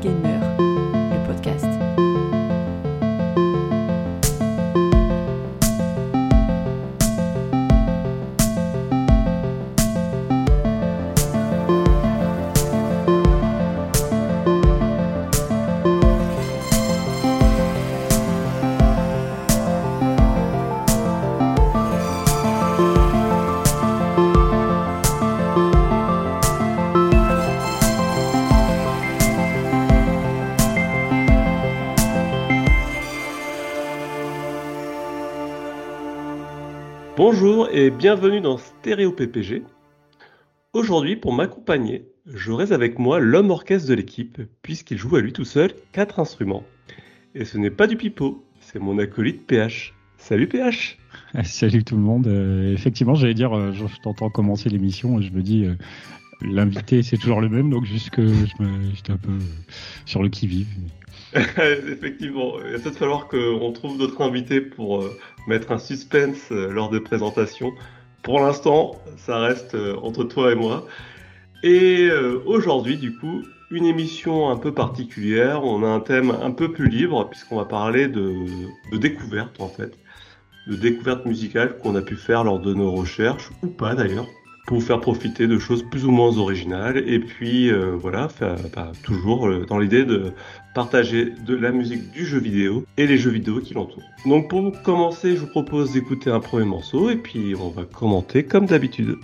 Gagnon. Bonjour et bienvenue dans Stéréo PPG. Aujourd'hui, pour m'accompagner, j'aurai avec moi l'homme orchestre de l'équipe, puisqu'il joue à lui tout seul quatre instruments. Et ce n'est pas du pipeau, c'est mon acolyte PH. Salut PH Salut tout le monde. Euh, effectivement, j'allais dire, euh, je, t'entends commencer l'émission et je me dis, euh, l'invité c'est toujours le même, donc juste que je me- j'étais un peu sur le qui-vive. Effectivement, il va peut-être falloir qu'on trouve d'autres invités pour euh, mettre un suspense euh, lors des présentations. Pour l'instant, ça reste euh, entre toi et moi. Et aujourd'hui, du coup, une émission un peu particulière. On a un thème un peu plus libre, puisqu'on va parler de, de découverte, en fait. De découverte musicale qu'on a pu faire lors de nos recherches, ou pas d'ailleurs, pour vous faire profiter de choses plus ou moins originales. Et puis, voilà, bah, toujours dans l'idée de partager de la musique du jeu vidéo et les jeux vidéo qui l'entourent. Donc pour commencer, je vous propose d'écouter un premier morceau et puis on va commenter comme d'habitude.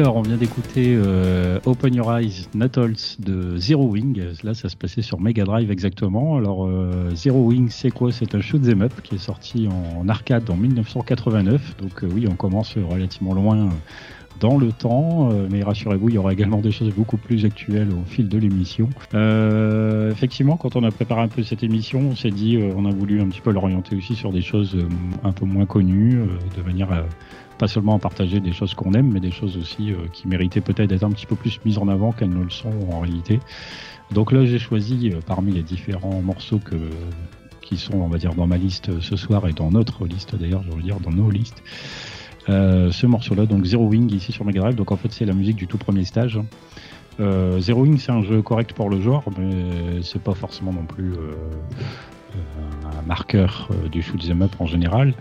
Alors, on vient d'écouter euh, Open Your Eyes, Nattles de Zero Wing. Là, ça se passait sur Mega Drive exactement. Alors, euh, Zero Wing, c'est quoi? C'est un shoot 'em up qui est sorti en, arcade en 1989. Donc, euh, oui, on commence relativement loin dans le temps, mais rassurez-vous, il y aura également des choses beaucoup plus actuelles au fil de l'émission. Effectivement, quand on a préparé un peu cette émission, on s'est dit, on a voulu un petit peu l'orienter aussi sur des choses un peu moins connues, de manière à pas seulement à partager des choses qu'on aime, mais des choses aussi euh, qui méritaient peut-être d'être un petit peu plus mises en avant qu'elles ne le sont en réalité. Donc là, j'ai choisi euh, parmi les différents morceaux que qui sont, on va dire, dans ma liste ce soir et dans notre liste d'ailleurs, je veux dire, dans nos listes. Euh, ce morceau-là, donc Zero Wing ici sur Mega Drive. Donc en fait, c'est la musique du tout premier stage. Zero Wing, c'est un jeu correct pour le genre, mais c'est pas forcément non plus un marqueur du shoot 'em up en général.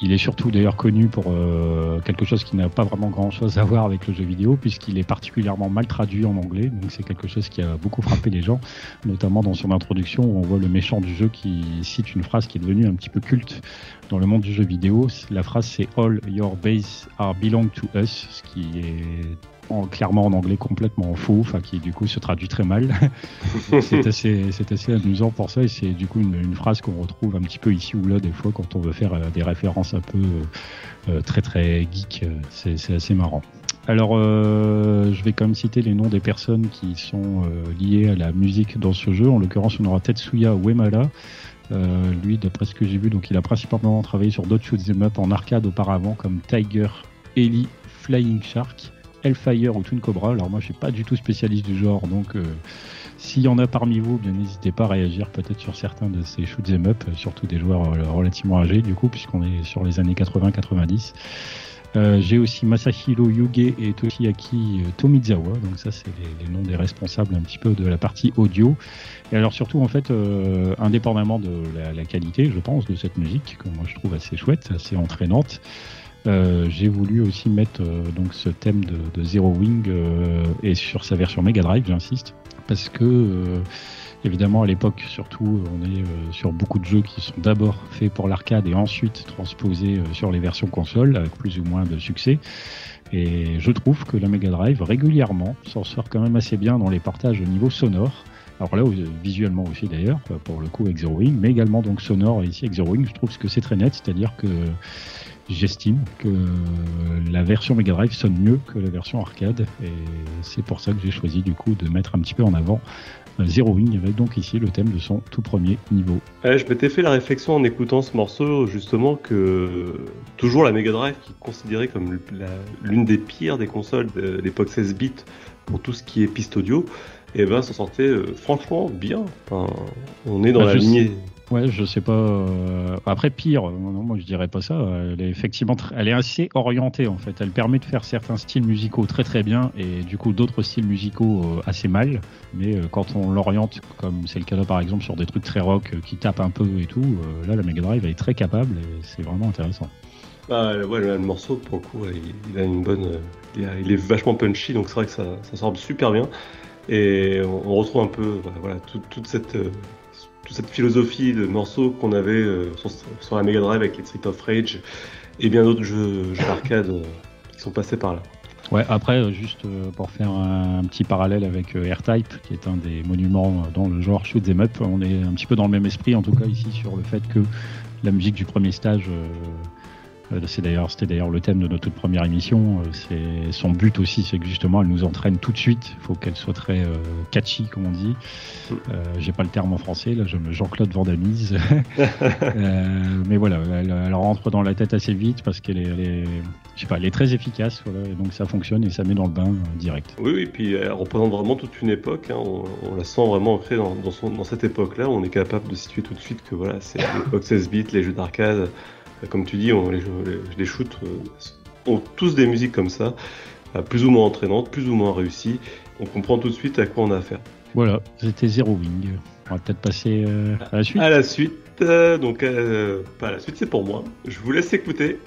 Il est surtout d'ailleurs connu pour euh, quelque chose qui n'a pas vraiment grand chose à voir avec le jeu vidéo, puisqu'il est particulièrement mal traduit en anglais. Donc c'est quelque chose qui a beaucoup frappé les gens, notamment dans son introduction où on voit le méchant du jeu qui cite une phrase qui est devenue un petit peu culte dans le monde du jeu vidéo. La phrase c'est All your base are belong to us, ce qui est clairement en anglais complètement faux, qui du coup se traduit très mal. c'est assez, c'est assez amusant pour ça et c'est du coup une, phrase qu'on retrouve un petit peu ici ou là des fois quand on veut faire euh, des références un peu euh, euh, très très geek, c'est, assez marrant. Alors, je vais quand même citer les noms des personnes qui sont liées à la musique dans ce jeu. En l'occurrence, on aura Tetsuya Uemala. lui, d'après ce que j'ai vu, donc il a principalement travaillé sur d'autres shoot'em up en arcade auparavant, comme Tiger, Ellie, Flying Shark. Hellfire ou Twin Cobra. Alors moi je suis pas du tout spécialiste du genre, donc euh, s'il y en a parmi vous, bien n'hésitez pas à réagir peut-être sur certains de ces shoot'em up, surtout des joueurs euh, relativement âgés du coup, puisqu'on est sur les années 80-90. Euh, j'ai aussi Masahiro Yuge et Toshiaki Tomizawa, donc ça c'est les, noms des responsables un petit peu de la partie audio. Et alors surtout en fait, indépendamment de la, qualité, je pense, de cette musique que moi je trouve assez chouette, assez entraînante. Euh, j'ai voulu aussi mettre euh, donc ce thème de, Zero Wing euh, et sur sa version Mega Drive, j'insiste, parce que évidemment à l'époque surtout on est sur beaucoup de jeux qui sont d'abord faits pour l'arcade et ensuite transposés sur les versions consoles avec plus ou moins de succès. Et je trouve que la Mega Drive régulièrement s'en sort quand même assez bien dans les partages au niveau sonore. Alors là, visuellement aussi d'ailleurs, pour le coup avec Zero Wing, mais également donc sonore ici avec Zero Wing, je trouve que c'est très net, c'est-à-dire que j'estime que la version Mega Drive sonne mieux que la version arcade et c'est pour ça que j'ai choisi du coup de mettre un petit peu en avant euh, Zero Wing avec donc ici le thème de son tout premier niveau. je m'étais fait la réflexion en écoutant ce morceau justement que toujours la Mega Drive qui est considérée comme l'une des pires des consoles de l'époque 16 bits pour tout ce qui est piste audio, et eh ben s'en sortait euh, franchement bien. on est dans bah, la lignée. Ouais, je sais pas. Euh, après, pire, euh, non, moi je dirais pas ça. Elle est effectivement, elle est assez orientée en fait. Elle permet de faire certains styles musicaux très très bien et du coup d'autres styles musicaux euh, assez mal. Mais quand on l'oriente, comme c'est le cas là par exemple sur des trucs très rock qui tapent un peu et tout, là la Mega Drive est très capable et c'est vraiment intéressant. Ah, ouais, le morceau pour le coup, il, a une bonne, il, est vachement punchy, donc c'est vrai que ça, ça sort super bien. Et on, retrouve un peu, voilà, toute cette toute cette philosophie de morceaux qu'on avait euh, sur, la Mega Drive avec les Street of Rage et bien d'autres jeux, d'arcade euh, qui sont passés par là. Ouais, après, euh, juste pour faire un, petit parallèle avec R-Type, qui est un des monuments dans le genre shoot them up, on est un petit peu dans le même esprit, en tout cas ici, sur le fait que la musique du premier stage c'est d'ailleurs, c'était d'ailleurs le thème de notre toute première émission. Euh, c'est son but aussi, c'est que justement, elle nous entraîne tout de suite. Il faut qu'elle soit très euh, catchy, comme on dit. J'ai pas le terme en français, là, je me Jean-Claude Vandamise. mais voilà, elle, rentre dans la tête assez vite parce qu'elle est, je sais pas, elle est très efficace, et donc ça fonctionne et ça met dans le bain direct. Oui, oui, et puis elle représente vraiment toute une époque. Hein. On, la sent vraiment ancrée dans, dans cette époque-là. On est capable de situer tout de suite que voilà, c'est l'époque 16 bits, les jeux d'arcade comme tu dis, on, les, les shoots euh, ont tous des musiques comme ça, euh, plus ou moins entraînantes, plus ou moins réussies. On comprend tout de suite à quoi on a affaire. Voilà, c'était Zero Wing. On va peut-être passer euh, à la suite. À la suite, donc pas à la suite, c'est pour moi. Je vous laisse écouter.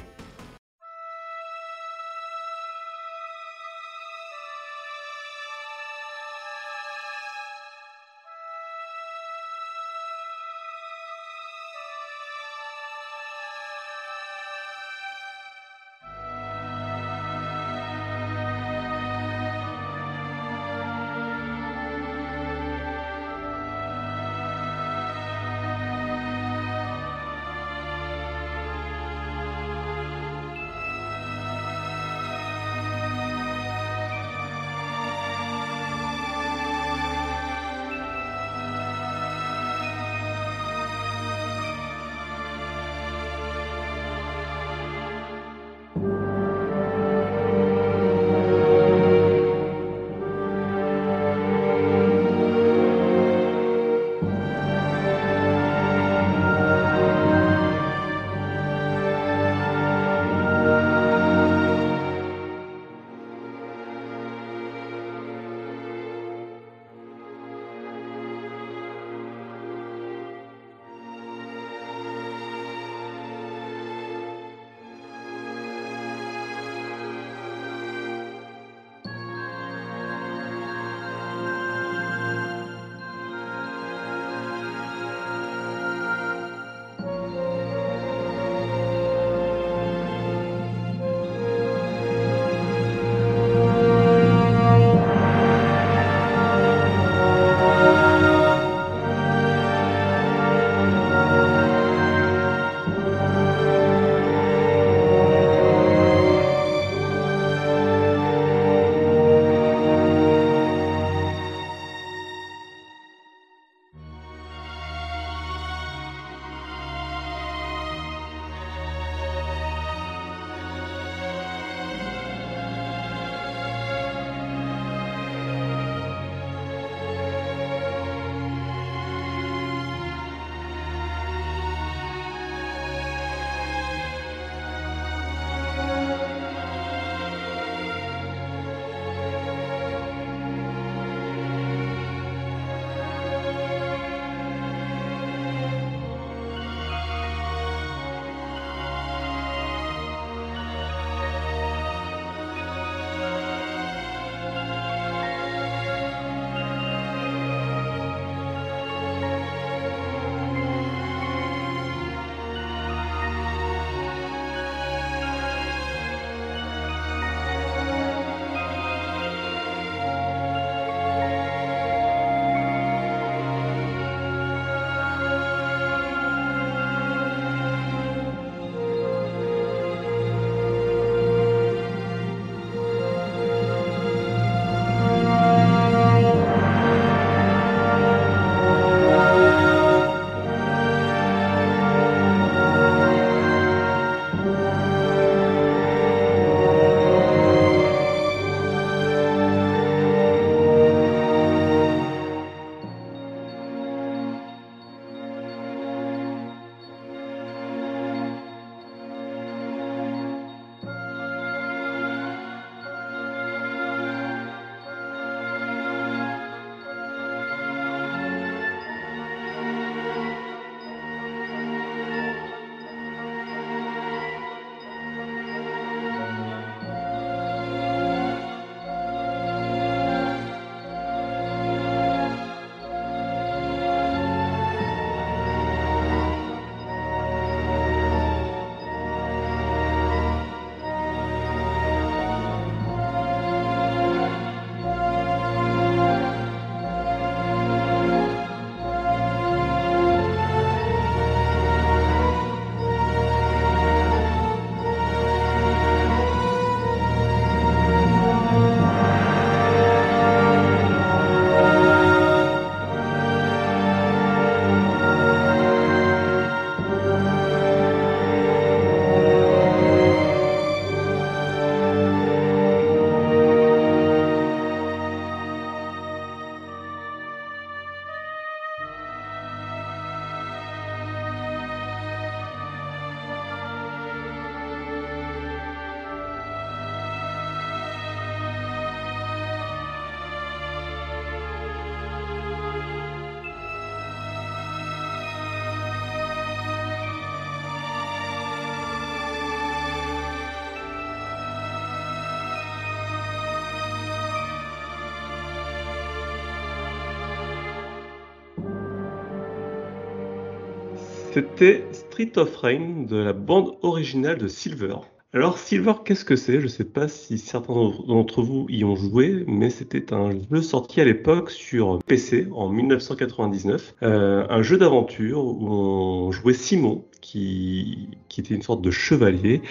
C'était Street of Rain de la bande originale de Silver. Alors Silver, qu'est-ce que c'est? Je ne sais pas si certains d'entre vous y ont joué, mais c'était un jeu sorti à l'époque sur PC en 1999. Euh, un jeu d'aventure où on jouait Simon, qui, était une sorte de chevalier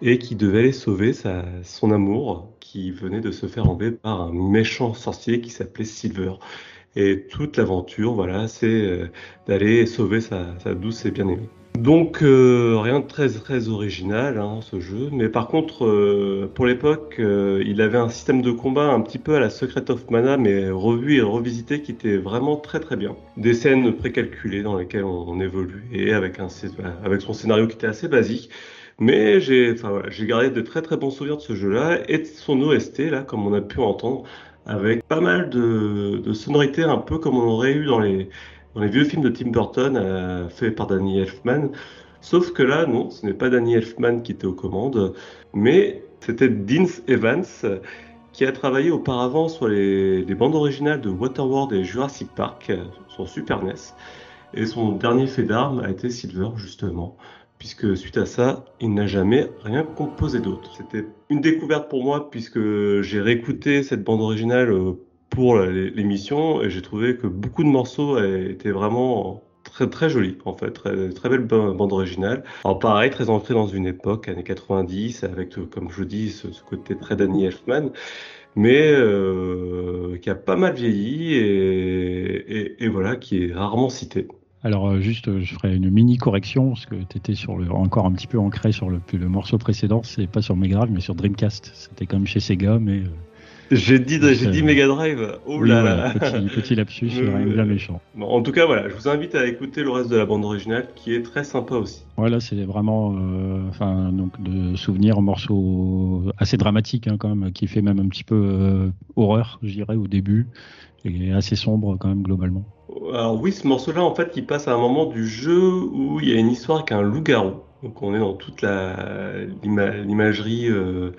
et qui devait aller sauver sa, son amour, qui venait de se faire enlever par un méchant sorcier qui s'appelait Silver. Et toute l'aventure, voilà, c'est euh, d'aller sauver sa, douce et bien-aimée. Donc euh, rien de très très original hein, ce jeu, mais par contre euh, pour l'époque il avait un système de combat un petit peu à la Secret of Mana mais revu et revisité qui était vraiment très très bien. Des scènes précalculées dans lesquelles on, évolue et avec son scénario qui était assez basique. Mais j'ai gardé de très très bons souvenirs de ce jeu-là et de son OST là comme on a pu entendre avec pas mal de, sonorités un peu comme on aurait eu dans les les vieux films de Tim Burton euh, faits par Danny Elfman. Sauf que là, non, ce n'est pas Danny Elfman qui était aux commandes, mais c'était Dean Evans qui a travaillé auparavant sur les, bandes originales de Waterworld et Jurassic Park sur Super NES. Et son dernier fait d'armes a été Silver, justement, puisque suite à ça, il n'a jamais rien composé d'autre. C'était une découverte pour moi, puisque j'ai réécouté cette bande originale euh, pour l'émission et j'ai trouvé que beaucoup de morceaux étaient vraiment très très jolis en fait, très, très belle bande originale. Alors pareil, très ancré dans une époque, années 90, avec comme je dis ce, côté très Danny Elfman, mais euh, qui a pas mal vieilli et, et, voilà, qui est rarement cité. Alors euh, juste, je ferai une mini correction parce que tu étais sur le, encore un petit peu ancré sur le, le morceau précédent, c'est pas sur Mega mais sur Dreamcast. C'était quand même chez Sega, mais euh, j'ai dit, j'ai dit Mega Drive. Oh là là. Petit, petit lapsus, rien bien méchant. en tout cas, voilà, je vous invite à écouter le reste de la bande originale qui est très sympa aussi. Voilà, c'est vraiment, euh, enfin, donc de souvenirs, un morceau assez dramatique hein, quand même, qui fait même un petit peu euh, horreur, je dirais, au début, et assez sombre quand même globalement. Alors oui, ce morceau-là, en fait, il passe à un moment du jeu où il y a une histoire avec un loup-garou. Donc on est dans toute l'imagerie. Euh,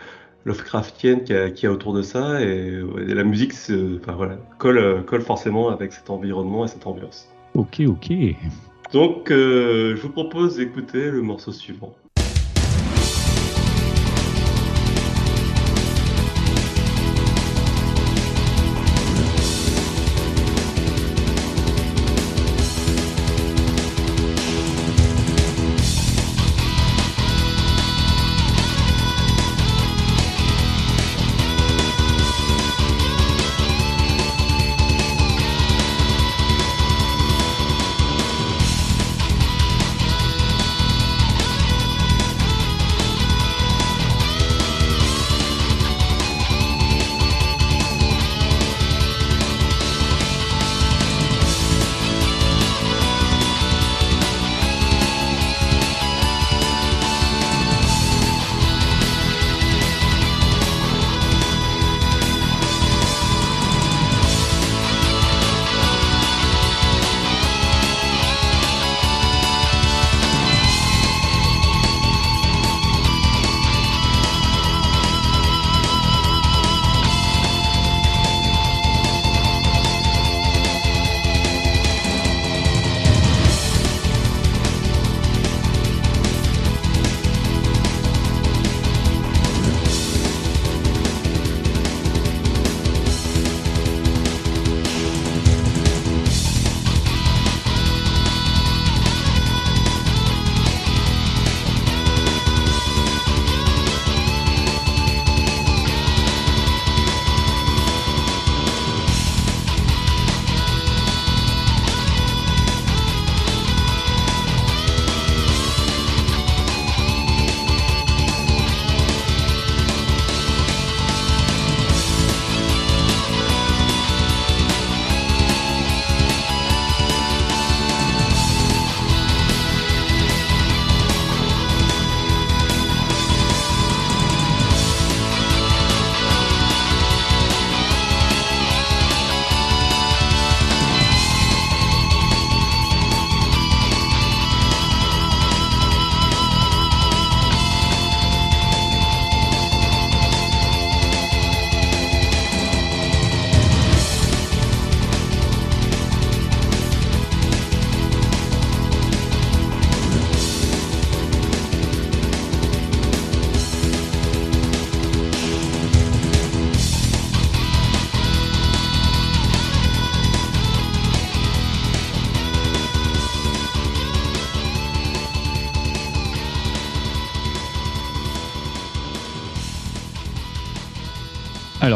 Lovecraftienne qui a, qui a autour de ça et, la musique enfin, voilà, colle, colle forcément avec cet environnement et cette ambiance. Ok, ok. Donc euh, je vous propose d'écouter le morceau suivant.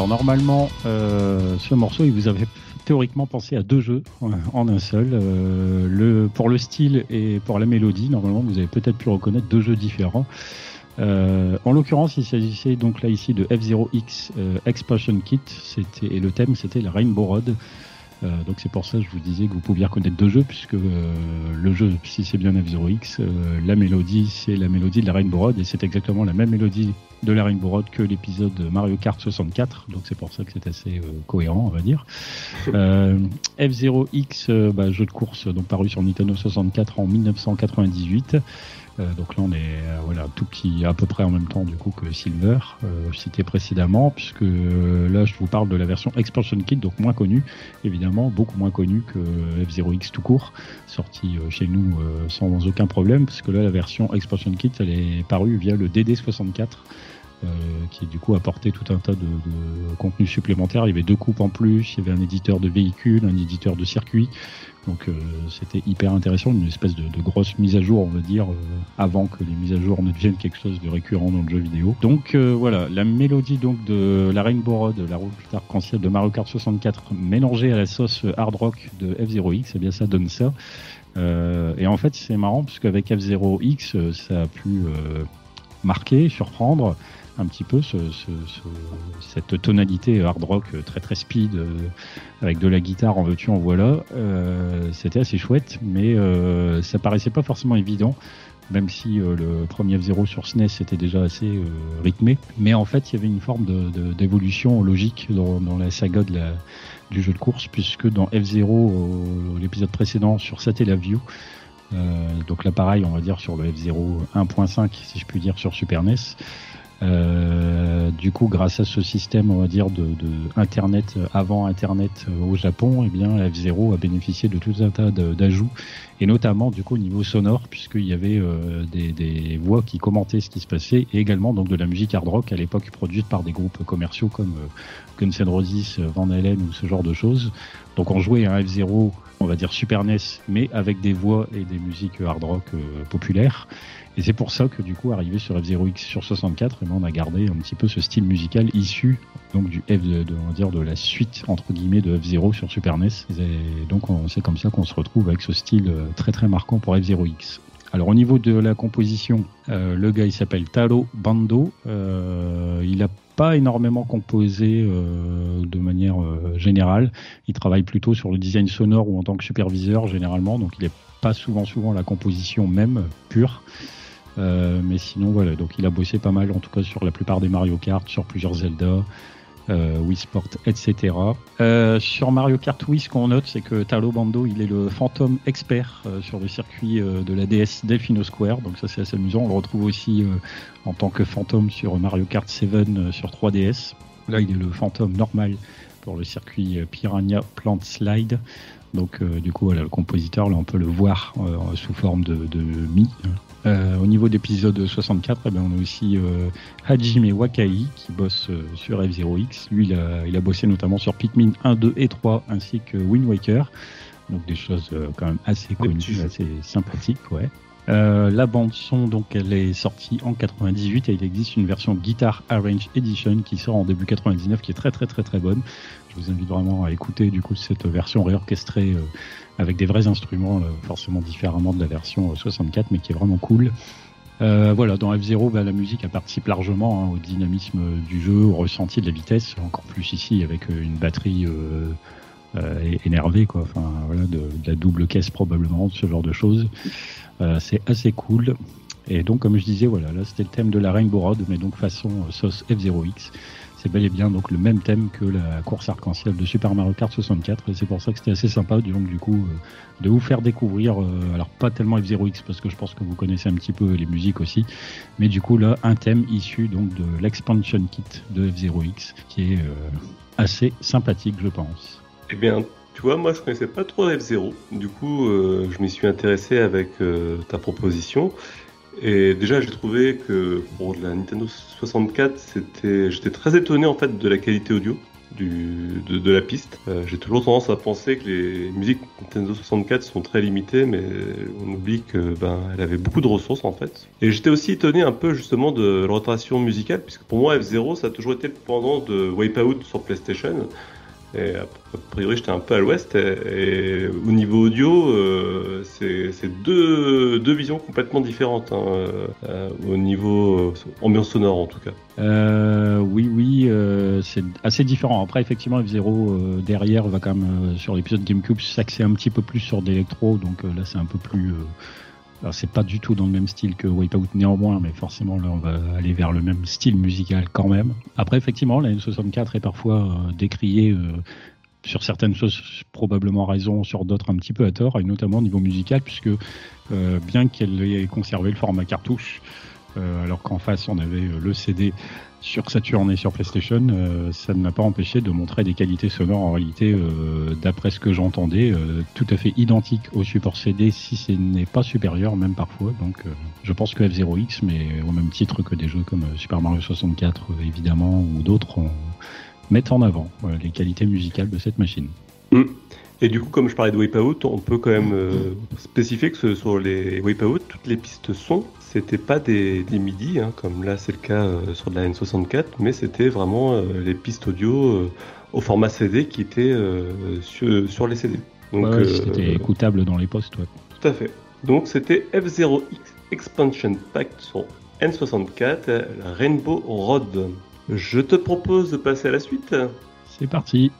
Normalement, euh, ce morceau, il vous avait théoriquement pensé à deux jeux en un seul. Euh, pour le style et pour la mélodie, normalement, vous avez peut-être pu reconnaître deux jeux différents. Euh, en l'occurrence, il s'agissait donc là ici de F0X euh, Explosion Kit, et le thème c'était la Rainbow Road. Euh, donc c'est pour ça que je vous disais que vous pouviez reconnaître deux jeux puisque euh, le jeu, si c'est bien F0X, euh, la mélodie c'est la mélodie de la Rainbow Road et c'est exactement la même mélodie de la Rainbow Road que l'épisode Mario Kart 64. Donc c'est pour ça que c'est assez cohérent, on va dire. F0X, bah, jeu de course donc paru sur Nintendo 64 en 1998. Euh, donc là, on est euh, voilà tout petit à peu près en même temps du coup que Silver, euh, cité précédemment, puisque là, je vous parle de la version Expansion Kit, donc moins connue, évidemment, beaucoup moins connue que F0X tout court, sorti chez nous sans aucun problème, parce que là, la version Expansion Kit, elle est parue via le DD64. Euh, qui du coup apporté tout un tas de, de contenu supplémentaire. Il y avait deux coupes en plus, il y avait un éditeur de véhicules, un éditeur de circuits. Donc euh, c'était hyper intéressant, une espèce de, de, grosse mise à jour, on va dire, euh, avant que les mises à jour ne deviennent quelque chose de récurrent dans le jeu vidéo. Donc euh, voilà, la mélodie donc de la Rainbow Road, la route arc-en-ciel de Mario Kart 64, mélangée à la sauce hard rock de F0X, eh bien ça donne ça. et en fait c'est marrant parce qu'avec F0X, ça a pu marquer, surprendre un petit peu ce, ce, ce, cette tonalité hard rock très très speed euh, avec de la guitare en veux-tu en voilà. Euh, C'était assez chouette, mais euh, ça paraissait pas forcément évident. Même si euh, le premier F0 sur SNES était déjà assez rythmé, mais en fait il y avait une forme d'évolution logique dans, la saga de du jeu de course, puisque dans F0, l'épisode précédent sur Satellaview, euh, donc là pareil on va dire sur le F0 1.5 si je puis dire sur Super NES, euh, du coup, grâce à ce système, on va dire, de, de Internet euh, avant Internet euh, au Japon, eh bien, F0 a bénéficié de tout un tas d'ajouts, et notamment du coup au niveau sonore, puisqu'il y avait euh, des, des, voix qui commentaient ce qui se passait, et également donc de la musique hard rock à l'époque produite par des groupes commerciaux comme euh, Guns N' Roses, Van Halen ou ce genre de choses. Donc on jouait un F0, on va dire Super NES, mais avec des voix et des musiques hard rock populaires. Et c'est pour ça que du coup, arrivé sur F0X sur 64, et ben, on a gardé un petit peu ce style musical issu donc du F de, on va dire de la suite entre guillemets de F0 sur Super NES. Et donc c'est comme ça qu'on se retrouve avec ce style très très marquant pour F0X. Alors au niveau de la composition, euh, le gars il s'appelle Taro Bando. Euh, il a pas énormément composé euh, de manière euh, générale. Il travaille plutôt sur le design sonore ou en tant que superviseur généralement, donc il est pas souvent souvent la composition même pure. Euh, mais sinon, voilà, donc il a bossé pas mal, en tout cas sur la plupart des Mario Kart, sur plusieurs Zelda, euh, Wii Sport, etc. Euh, sur Mario Kart Wii, ce qu'on note, c'est que Talo Bando, il est le fantôme expert euh, sur le circuit euh, de la DS Delphino Square, donc ça c'est assez amusant. On le retrouve aussi en tant que fantôme sur Mario Kart 7 sur 3DS. Là, il est le fantôme normal pour le circuit Piranha Plant Slide. Donc du coup, le compositeur, là, on peut le voir sous forme de, de Mi. Euh, au niveau d'épisode 64, eh ben, on a aussi euh, Hajime Wakai qui bosse euh, sur F0X. Lui, il a, il a, bossé notamment sur Pikmin 1, 2 et 3 ainsi que Wind Waker. Donc des choses quand même assez connues, assez sympathiques, ouais. La bande son, donc, elle est sortie en 98 et il existe une version Guitar Arrange Edition qui sort en début 99 qui est très très très très bonne. Je vous invite vraiment à écouter du coup cette version réorchestrée avec des vrais instruments, euh, forcément différemment de la version 64, mais qui est vraiment cool. Euh, voilà, dans F0, bah, la musique participe largement hein, au dynamisme du jeu, au ressenti de la vitesse, encore plus ici avec une batterie euh, euh, énervée, quoi. Enfin, voilà, de, la double caisse probablement, ce genre de choses. Euh, c'est assez cool. Et donc, comme je disais, voilà, là c'était le thème de la Rainbow Road, mais donc façon sauce F0X c'est bel et bien donc le même thème que la course arc-en-ciel de Super Mario Kart 64 et c'est pour ça que c'était assez sympa du coup euh, de vous faire découvrir euh, alors pas tellement F0X parce que je pense que vous connaissez un petit peu les musiques aussi mais du coup là un thème issu donc de l'expansion kit de F0X qui est euh, assez sympathique je pense. Eh bien tu vois, moi je connaissais pas trop F0, du coup je m'y suis intéressé avec ta proposition. Et déjà, j'ai trouvé que pour la Nintendo 64, c'était, j'étais très étonné en fait de la qualité audio. de, la piste. Euh, j'ai toujours tendance à penser que les musiques Nintendo 64 sont très limitées, mais on oublie que ben avait beaucoup de ressources en fait. Et j'étais aussi étonné un peu justement de la musicale, puisque pour moi F0 ça a toujours été pendant de Wipeout sur PlayStation. Et a priori, j'étais un peu à l'ouest. Et, au niveau audio, euh, c'est deux, visions complètement différentes. Hein, euh, au niveau euh, ambiance sonore, en tout cas. oui, oui, c'est assez différent. Après, effectivement, F0 derrière va quand même sur l'épisode GameCube s'axer un petit peu plus sur d'électro. Donc là, c'est un peu plus c'est pas du tout dans le même style que Wipeout néanmoins, mais forcément là on va aller vers le même style musical quand même. Après effectivement la N64 est parfois euh, décriée euh, sur certaines choses probablement raison, sur d'autres un petit peu à tort, et notamment au niveau musical, puisque euh, bien qu'elle ait conservé le format cartouche, alors qu'en face on avait le CD sur Saturn et sur PlayStation, euh, ça ne m'a pas empêché de montrer des qualités sonores en réalité, euh, d'après ce que j'entendais, euh, tout à fait identiques au support CD, si ce n'est pas supérieur même parfois. Donc je pense que F0X, mais au même titre que des jeux comme Super Mario 64 évidemment ou d'autres, mettent en avant les qualités musicales de cette machine. Mm. Et du coup, comme je parlais de Wipeout, on peut quand même spécifier que sur les Wipeout, toutes les pistes son c'était pas des, MIDI, hein, comme là c'est le cas euh, sur de la N64, mais c'était vraiment euh, les pistes audio euh, au format CD qui étaient sur, les CD. Donc c'était écoutable dans les postes. Tout à fait. Donc c'était F0X Expansion Pack sur N64, la Rainbow Road. Je te propose de passer à la suite. C'est parti.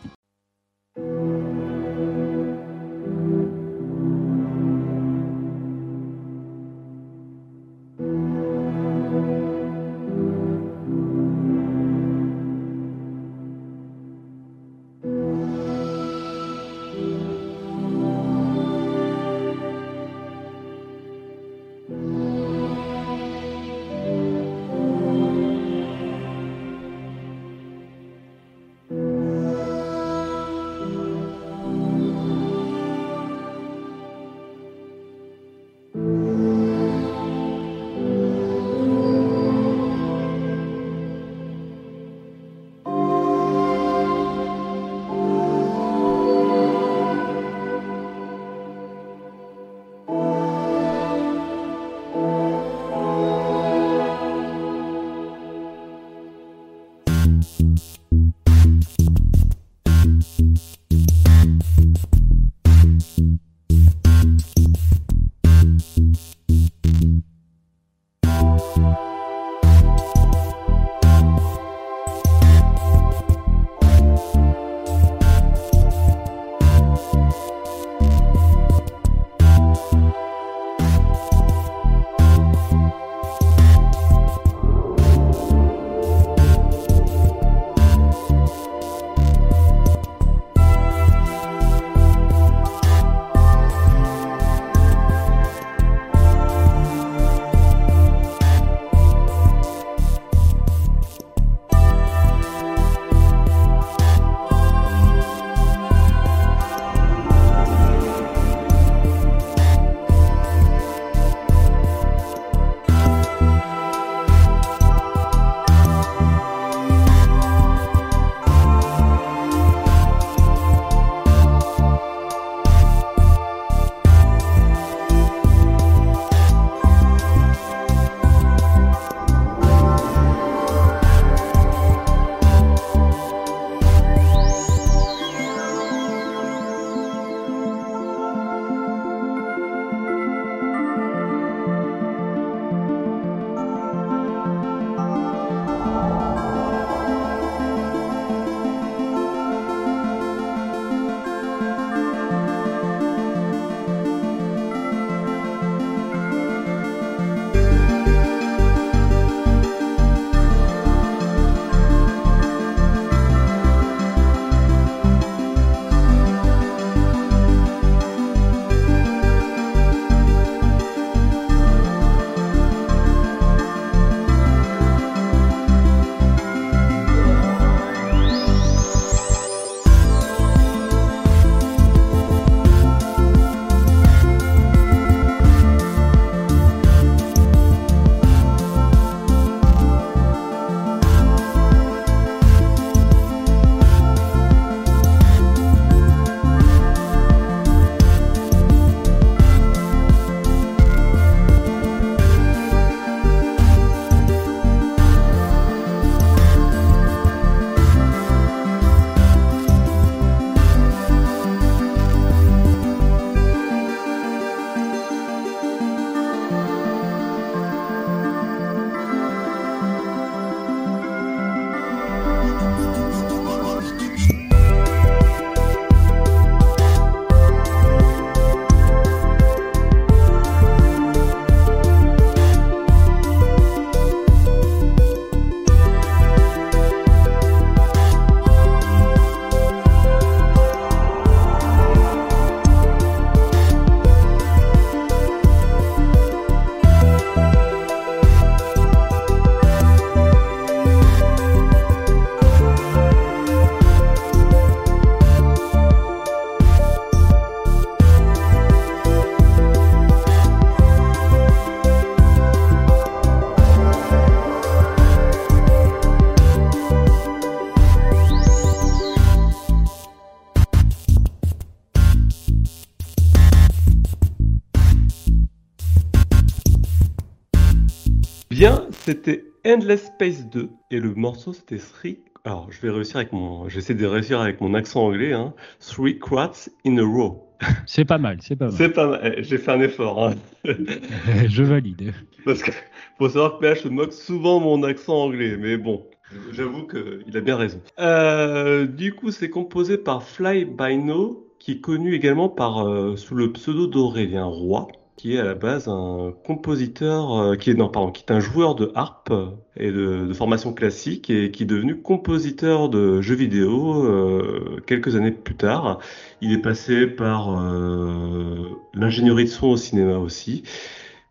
C'était Endless Space 2 et le morceau c'était Three. Alors, je vais réussir avec mon. J'essaie de réussir avec mon accent anglais. Hein. Three Quarts in a Row. C'est pas mal, c'est pas mal. C'est pas mal. Eh, J'ai fait un effort. Hein. je valide. Parce que faut savoir que PH se moque souvent mon accent anglais, mais bon, j'avoue qu'il a bien raison. Euh, du coup, c'est composé par Fly By No, qui est connu également par, euh, sous le pseudo d'Aurélien Roy, qui est à la base un compositeur, euh, qui est non qui est un joueur de harpe et de, formation classique et qui est devenu compositeur de jeux vidéo euh, quelques années plus tard. Il est passé par euh, l'ingénierie de son au cinéma aussi.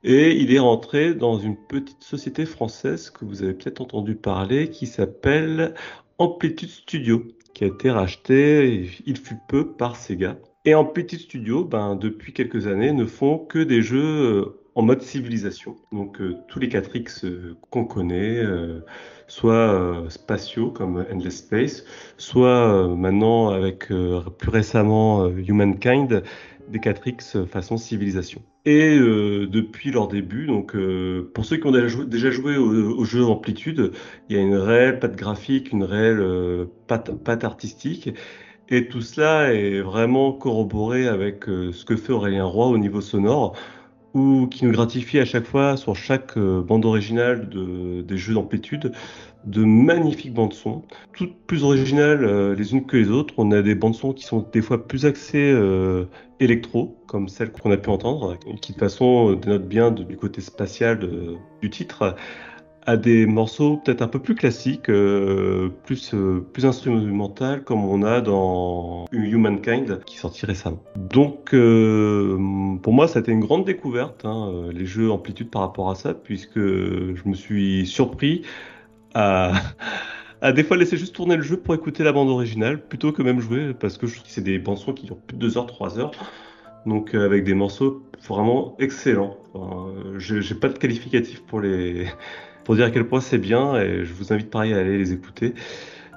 Et il est rentré dans une petite société française que vous avez peut-être entendu parler qui s'appelle Amplitude Studio, qui a été racheté, il fut peu, par Sega. Et Amplitude Studio, ben, depuis quelques années, ne font que des jeux euh, en mode civilisation. Donc euh, tous les 4X euh, qu'on connaît, soit spatiaux comme Endless Space, soit maintenant avec plus récemment Humankind, des 4X façon civilisation. Et depuis leur début, donc pour ceux qui ont déjà joué, déjà joué au, jeu Amplitude, il y a une réelle patte graphique, une réelle patte, artistique. Et tout cela est vraiment corroboré avec euh, ce que fait Aurélien Roy au niveau sonore, ou qui nous gratifie à chaque fois sur chaque euh, bande originale de, des jeux d'amplitude de magnifiques bandes son, toutes plus originales euh, les unes que les autres. On a des bandes son qui sont des fois plus axées électro, comme celle qu'on a pu entendre, qui de toute façon euh, dénote bien du côté spatial du titre, à des morceaux peut-être un peu plus classiques, euh, plus euh, plus instrumental, comme on a dans Humankind, qui est sorti récemment. Donc, euh, pour moi, ça a été une grande découverte, hein, les jeux Amplitude par rapport à ça, puisque je me suis surpris à, à des fois laisser juste tourner le jeu pour écouter la bande originale plutôt que même jouer parce que c'est des bandes son qui durent plus de 2 heures, 3 heures. Donc euh, avec des morceaux vraiment excellents. Euh, J'ai pas de qualificatif pour les pour dire à quel point c'est bien et je vous invite pareil à aller les écouter.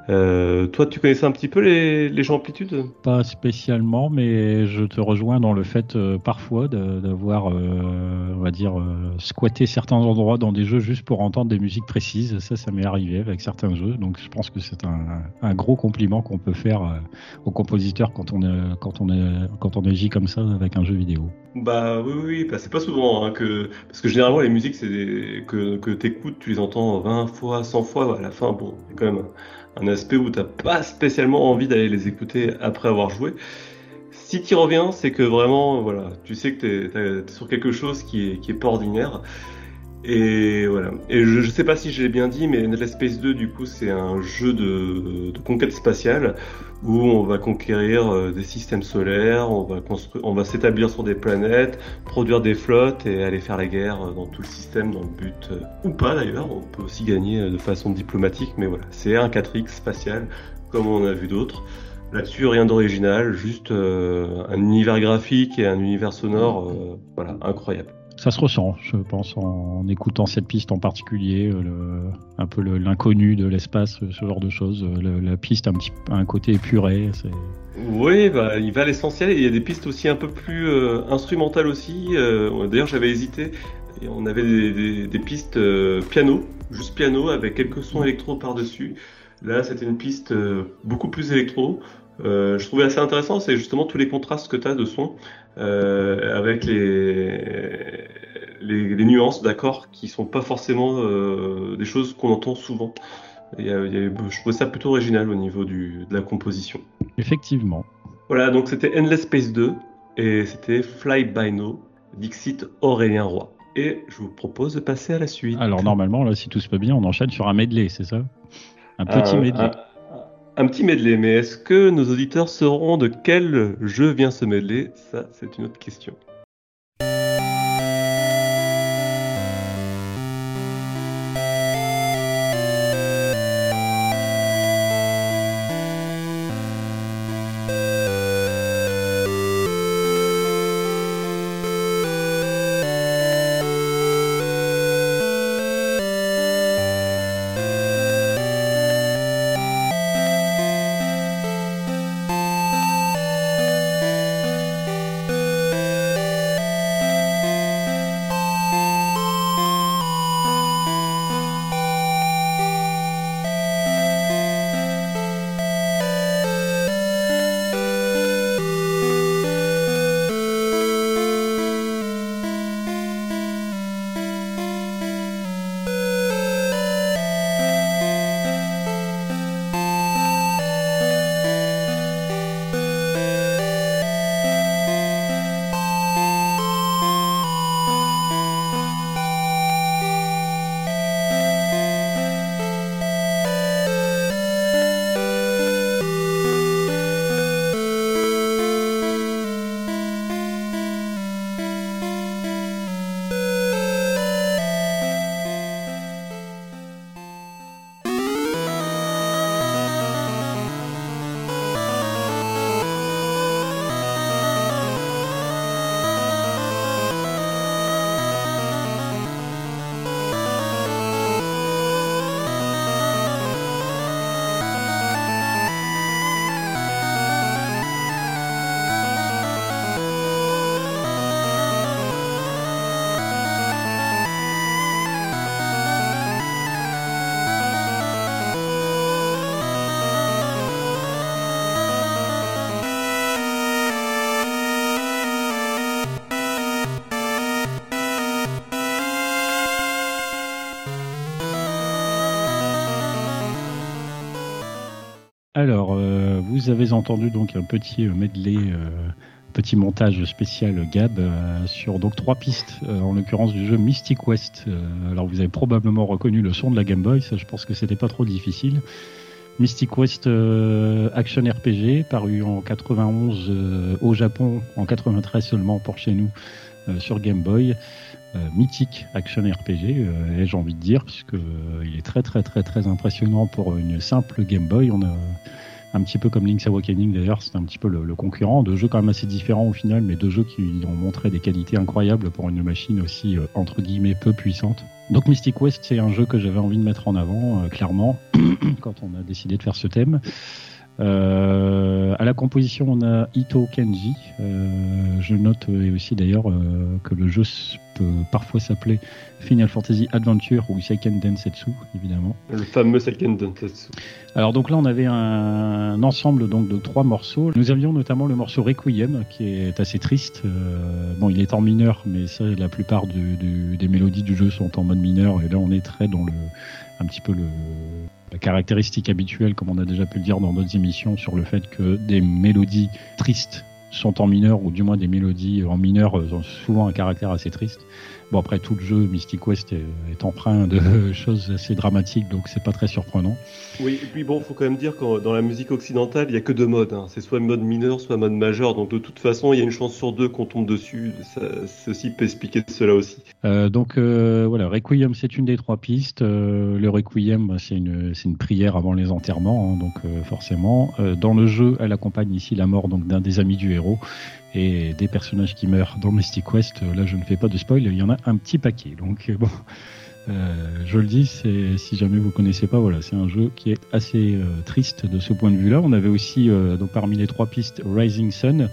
Euh, toi, tu connaissais un petit peu les, les gens Amplitude Pas spécialement, mais je te rejoins dans le fait euh, parfois d'avoir, euh, on va dire, squatté certains endroits dans des jeux juste pour entendre des musiques précises. Ça, ça m'est arrivé avec certains jeux. Donc, je pense que c'est un, un, gros compliment qu'on peut faire aux compositeurs quand on, est, quand, on est, quand on agit comme ça avec un jeu vidéo. Bah oui, oui, bah, c'est pas souvent hein, que. Parce que généralement, les musiques des... que, que tu écoutes, tu les entends 20 fois, 100 fois. À la fin, bon, c'est quand même un aspect où t'as pas spécialement envie d'aller les écouter après avoir joué. Si tu reviens, c'est que vraiment, voilà, tu sais que t'es es, sur quelque chose qui est, qui est pas ordinaire. Et voilà. Et je, je sais pas si j'ai bien dit, mais Endless Space 2, du coup, c'est un jeu de, de, conquête spatiale où on va conquérir euh, des systèmes solaires, on va construire, on va s'établir sur des planètes, produire des flottes et aller faire la guerre euh, dans tout le système dans le but euh, ou pas d'ailleurs. On peut aussi gagner de façon diplomatique, mais voilà, c'est un 4X spatial comme on a vu d'autres. Là-dessus, rien d'original, juste euh, un univers graphique et un univers sonore, euh, voilà, incroyable. Ça se ressent, je pense, en, écoutant cette piste en particulier, le, un peu l'inconnu de l'espace, ce genre de choses. Le, la piste a un, petit, un côté épuré. Oui, bah, il va à l'essentiel. Il y a des pistes aussi un peu plus euh, instrumentales aussi. Euh, D'ailleurs, j'avais hésité. On avait des, pistes euh, piano, juste piano, avec quelques sons électro par-dessus. Là, c'était une piste euh, beaucoup plus électro. Euh, je trouvais assez intéressant, c'est justement tous les contrastes que tu as de son euh, avec les, les, les nuances d'accords qui sont pas forcément euh, des choses qu'on entend souvent. Et, y a, je trouvais ça plutôt original au niveau du, de la composition. Effectivement. Voilà, donc c'était Endless Space 2 et c'était Fly By No, Dixit Aurélien Roy. Et je vous propose de passer à la suite. Alors normalement, là, si tout se passe bien, on enchaîne sur un medley, c'est ça? Un petit euh, medley. Un un petit medley, mais est-ce que nos auditeurs sauront de quel jeu vient ce medley? Ça, c'est une autre question. Vous avez entendu donc un petit medley, petit montage spécial Gab sur donc trois pistes, en l'occurrence du jeu Mystic West. alors, vous avez probablement reconnu le son de la Game Boy, ça je pense que c'était pas trop difficile. Mystic West Action RPG, paru en 91 au Japon, en 93 seulement pour chez nous sur Game Boy. Euh, mythique action RPG, euh, j'ai envie de dire, puisque euh, il est très très très très impressionnant pour une simple Game Boy. On a un petit peu comme Link's Awakening d'ailleurs, c'est un petit peu le, concurrent, deux jeux quand même assez différents au final, mais deux jeux qui ont montré des qualités incroyables pour une machine aussi entre guillemets peu puissante. Donc Mystic West, c'est un jeu que j'avais envie de mettre en avant, clairement, quand on a décidé de faire ce thème. Euh, à la composition, on a Ito Kenji. Euh, je note aussi d'ailleurs euh, que le jeu peut parfois s'appeler Final Fantasy Adventure ou Seiken Densetsu, évidemment. Le fameux Seiken Densetsu. Alors donc là, on avait un, ensemble donc de trois morceaux. Nous avions notamment le morceau Requiem, qui est assez triste. bon, il est en mineur, mais ça, la plupart des mélodies du jeu sont en mode mineur. Et là, on est très dans le un petit peu le, la caractéristique habituelle, comme on a déjà pu le dire dans d'autres émissions, sur le fait que des mélodies tristes sont en mineur, ou du moins des mélodies en mineur ont souvent un caractère assez triste. Bon, après, tout le jeu Mystic West est, empreint de choses assez dramatiques, donc c'est pas très surprenant. Oui, et puis bon, faut quand même dire que dans la musique occidentale, il y a que deux modes. Hein. C'est soit mode mineur, soit mode majeur. Donc de toute façon, il y a une chance sur deux qu'on tombe dessus. ceci peut expliquer cela aussi. Euh, donc euh, voilà, Requiem, c'est une des trois pistes. Euh, le Requiem, bah, c'est une, une, prière avant les enterrements, hein, donc forcément. dans le jeu, elle accompagne ici la mort donc d'un des amis du héros et des personnages qui meurent dans Mystic Quest. Là, je ne fais pas de spoil, il y en a un petit paquet. Donc bon, euh, je le dis, si jamais vous connaissez pas, voilà, c'est un jeu qui est assez euh, triste de ce point de vue-là. On avait aussi euh, donc parmi les trois pistes Rising Sun.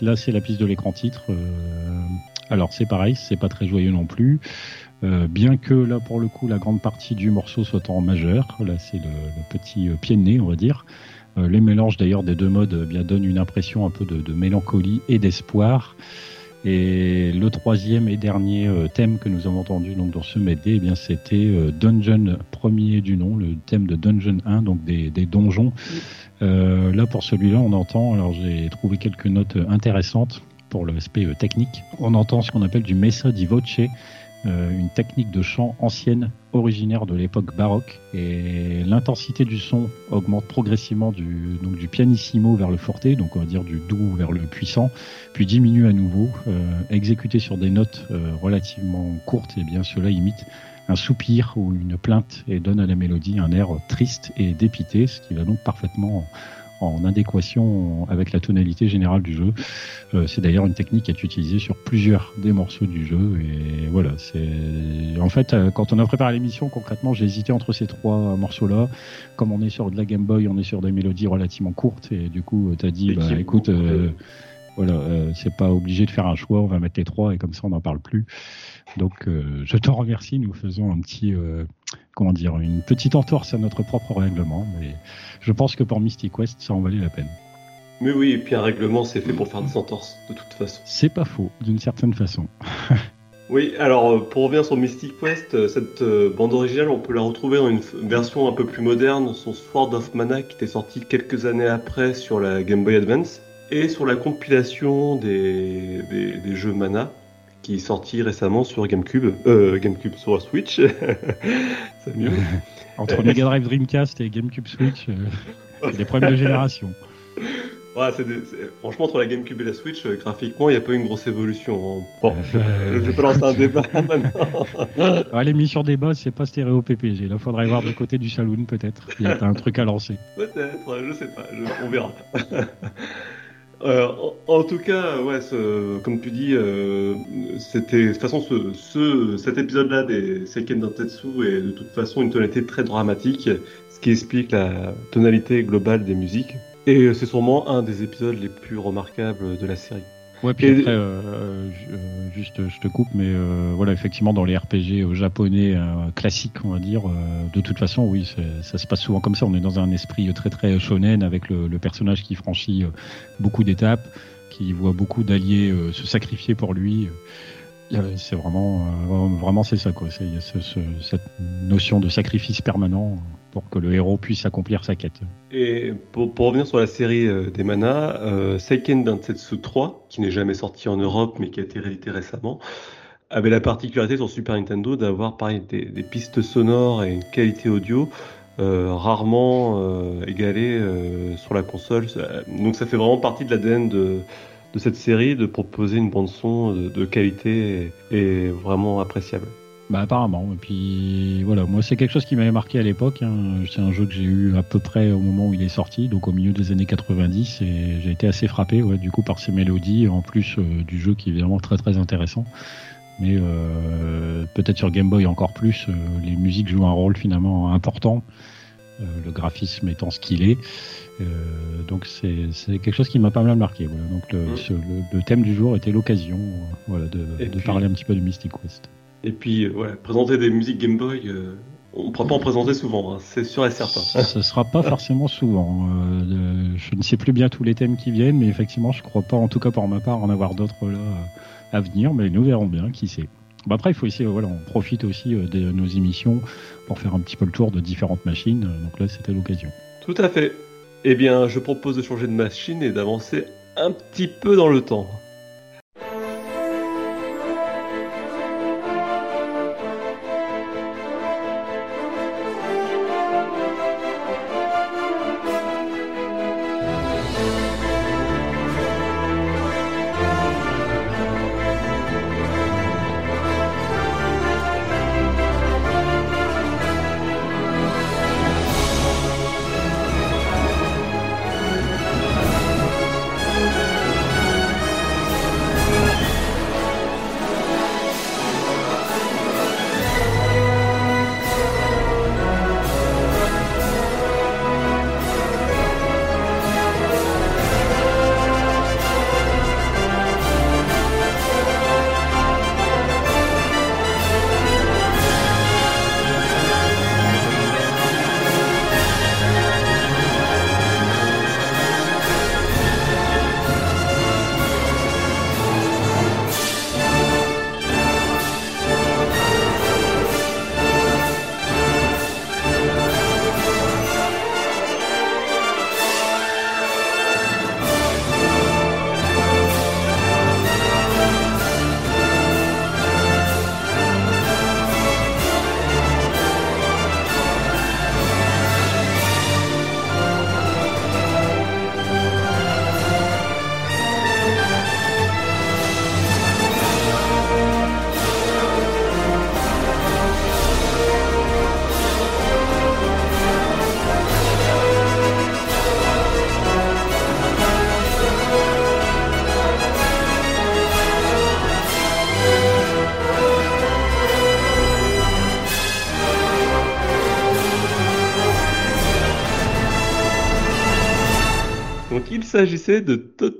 là, c'est la piste de l'écran titre. alors c'est pareil, c'est pas très joyeux non plus. bien que là, pour le coup, la grande partie du morceau soit en majeur. Là, c'est le, petit pied de nez, on va dire. Euh, les mélanges d'ailleurs des deux modes eh bien donnent une impression un peu de, mélancolie et d'espoir. Et le troisième et dernier euh, thème que nous avons entendu donc dans ce medley, eh bien c'était euh, Dungeon premier du nom, le thème de Dungeon 1, donc des, donjons. là pour celui-là, on entend, alors j'ai trouvé quelques notes intéressantes pour l'aspect technique. On entend ce qu'on appelle du messa di voce, euh, une technique de chant ancienne originaire de l'époque baroque et l'intensité du son augmente progressivement du, donc du pianissimo vers le forte, donc on va dire du doux vers le puissant, puis diminue à nouveau, euh, exécuté sur des notes euh, relativement courtes, et bien cela imite un soupir ou une plainte et donne à la mélodie un air triste et dépité, ce qui va donc parfaitement en adéquation avec la tonalité générale du jeu. Euh, c'est d'ailleurs une technique qui est utilisée sur plusieurs des morceaux du jeu. Et voilà, c'est en fait euh, quand on a préparé l'émission, concrètement, j'ai hésité entre ces trois morceaux-là. Comme on est sur de la Game Boy, on est sur des mélodies relativement courtes et du coup, tu as dit, bah, écoute. Euh, voilà, c'est pas obligé de faire un choix, on va mettre les trois et comme ça on n'en parle plus. Donc je te remercie, nous faisons un petit, comment dire, une petite entorse à notre propre règlement, mais je pense que pour Mystic Quest, ça en valait la peine. Mais oui, et puis un règlement, c'est fait pour faire des entorses, de toute façon. C'est pas faux, d'une certaine façon. oui, alors euh, pour revenir sur Mystic Quest, euh, cette euh, bande originale, on peut la retrouver dans une version un peu plus moderne, son Sword of Mana, qui était sorti quelques années après sur la Game Boy Advance, et sur la compilation des, des jeux Mana, qui est sorti récemment sur GameCube, euh, GameCube sur Switch. c'est mieux. Entre Mega Drive Dreamcast et GameCube Switch, euh, des problèmes de génération. Ouais, Franchement, entre la GameCube et la Switch, euh, graphiquement, il n'y a pas une grosse évolution. Hein. Bon, je vais pas lancer un débat maintenant. ouais, L'émission débat, c'est pas stéréo PPG. Là, faudrait voir du côté du saloon, peut-être. Il y a un truc à lancer. Peut-être, je sais pas. On verra. Euh, en, tout cas, ouais, comme tu dis, euh, c'était de toute façon ce, cet épisode-là des Seiken Dentetsu est de toute façon une tonalité très dramatique, ce qui explique la tonalité globale des musiques. Et c'est sûrement un des épisodes les plus remarquables de la série. Ouais, puis après, euh, euh, euh, juste, je te coupe, mais voilà, effectivement, dans les RPG japonais classiques, on va dire, de toute façon, oui, ça se passe souvent comme ça. On est dans un esprit très très shonen avec le, personnage qui franchit beaucoup d'étapes, qui voit beaucoup d'alliés se sacrifier pour lui. C'est vraiment, vraiment c'est ça quoi. Il y a cette notion de sacrifice permanent pour que le héros puisse accomplir sa quête. Et pour, revenir sur la série des manas, Seiken Densetsu 3, qui n'est jamais sorti en Europe mais qui a été réédité récemment, avait la particularité sur Super Nintendo d'avoir des, pistes sonores et une qualité audio euh, rarement euh, égalée euh, sur la console. Donc ça fait vraiment partie de l'ADN de cette série de proposer une bande son de, qualité et, vraiment appréciable. Bah apparemment. Et puis voilà, moi c'est quelque chose qui m'avait marqué à l'époque. Hein. C'est un jeu que j'ai eu à peu près au moment où il est sorti, donc au milieu des années 90, et j'ai été assez frappé ouais, du coup par ces mélodies, en plus du jeu qui est vraiment très très intéressant mais euh, peut-être sur Game Boy encore plus, euh, les musiques jouent un rôle finalement important, euh, le graphisme étant ce qu'il est. donc c'est quelque chose qui m'a pas mal marqué. Donc mm. le, thème du jour était l'occasion voilà, de, parler un petit peu de Mystic West. Et puis ouais, présenter des musiques Game Boy, on ne pourra pas en présenter souvent, hein, c'est sûr et certain. Ce ne sera pas forcément souvent. je ne sais plus bien tous les thèmes qui viennent, mais effectivement, je ne crois pas, en tout cas pour ma part, en avoir d'autres là à venir, mais nous verrons bien, qui sait. Bon, après, il faut essayer, voilà, on profite aussi euh, de nos émissions pour faire un petit peu le tour de différentes machines, donc là, c'était l'occasion. Tout à fait. Eh bien, je propose de changer de machine et d'avancer un petit peu dans le temps.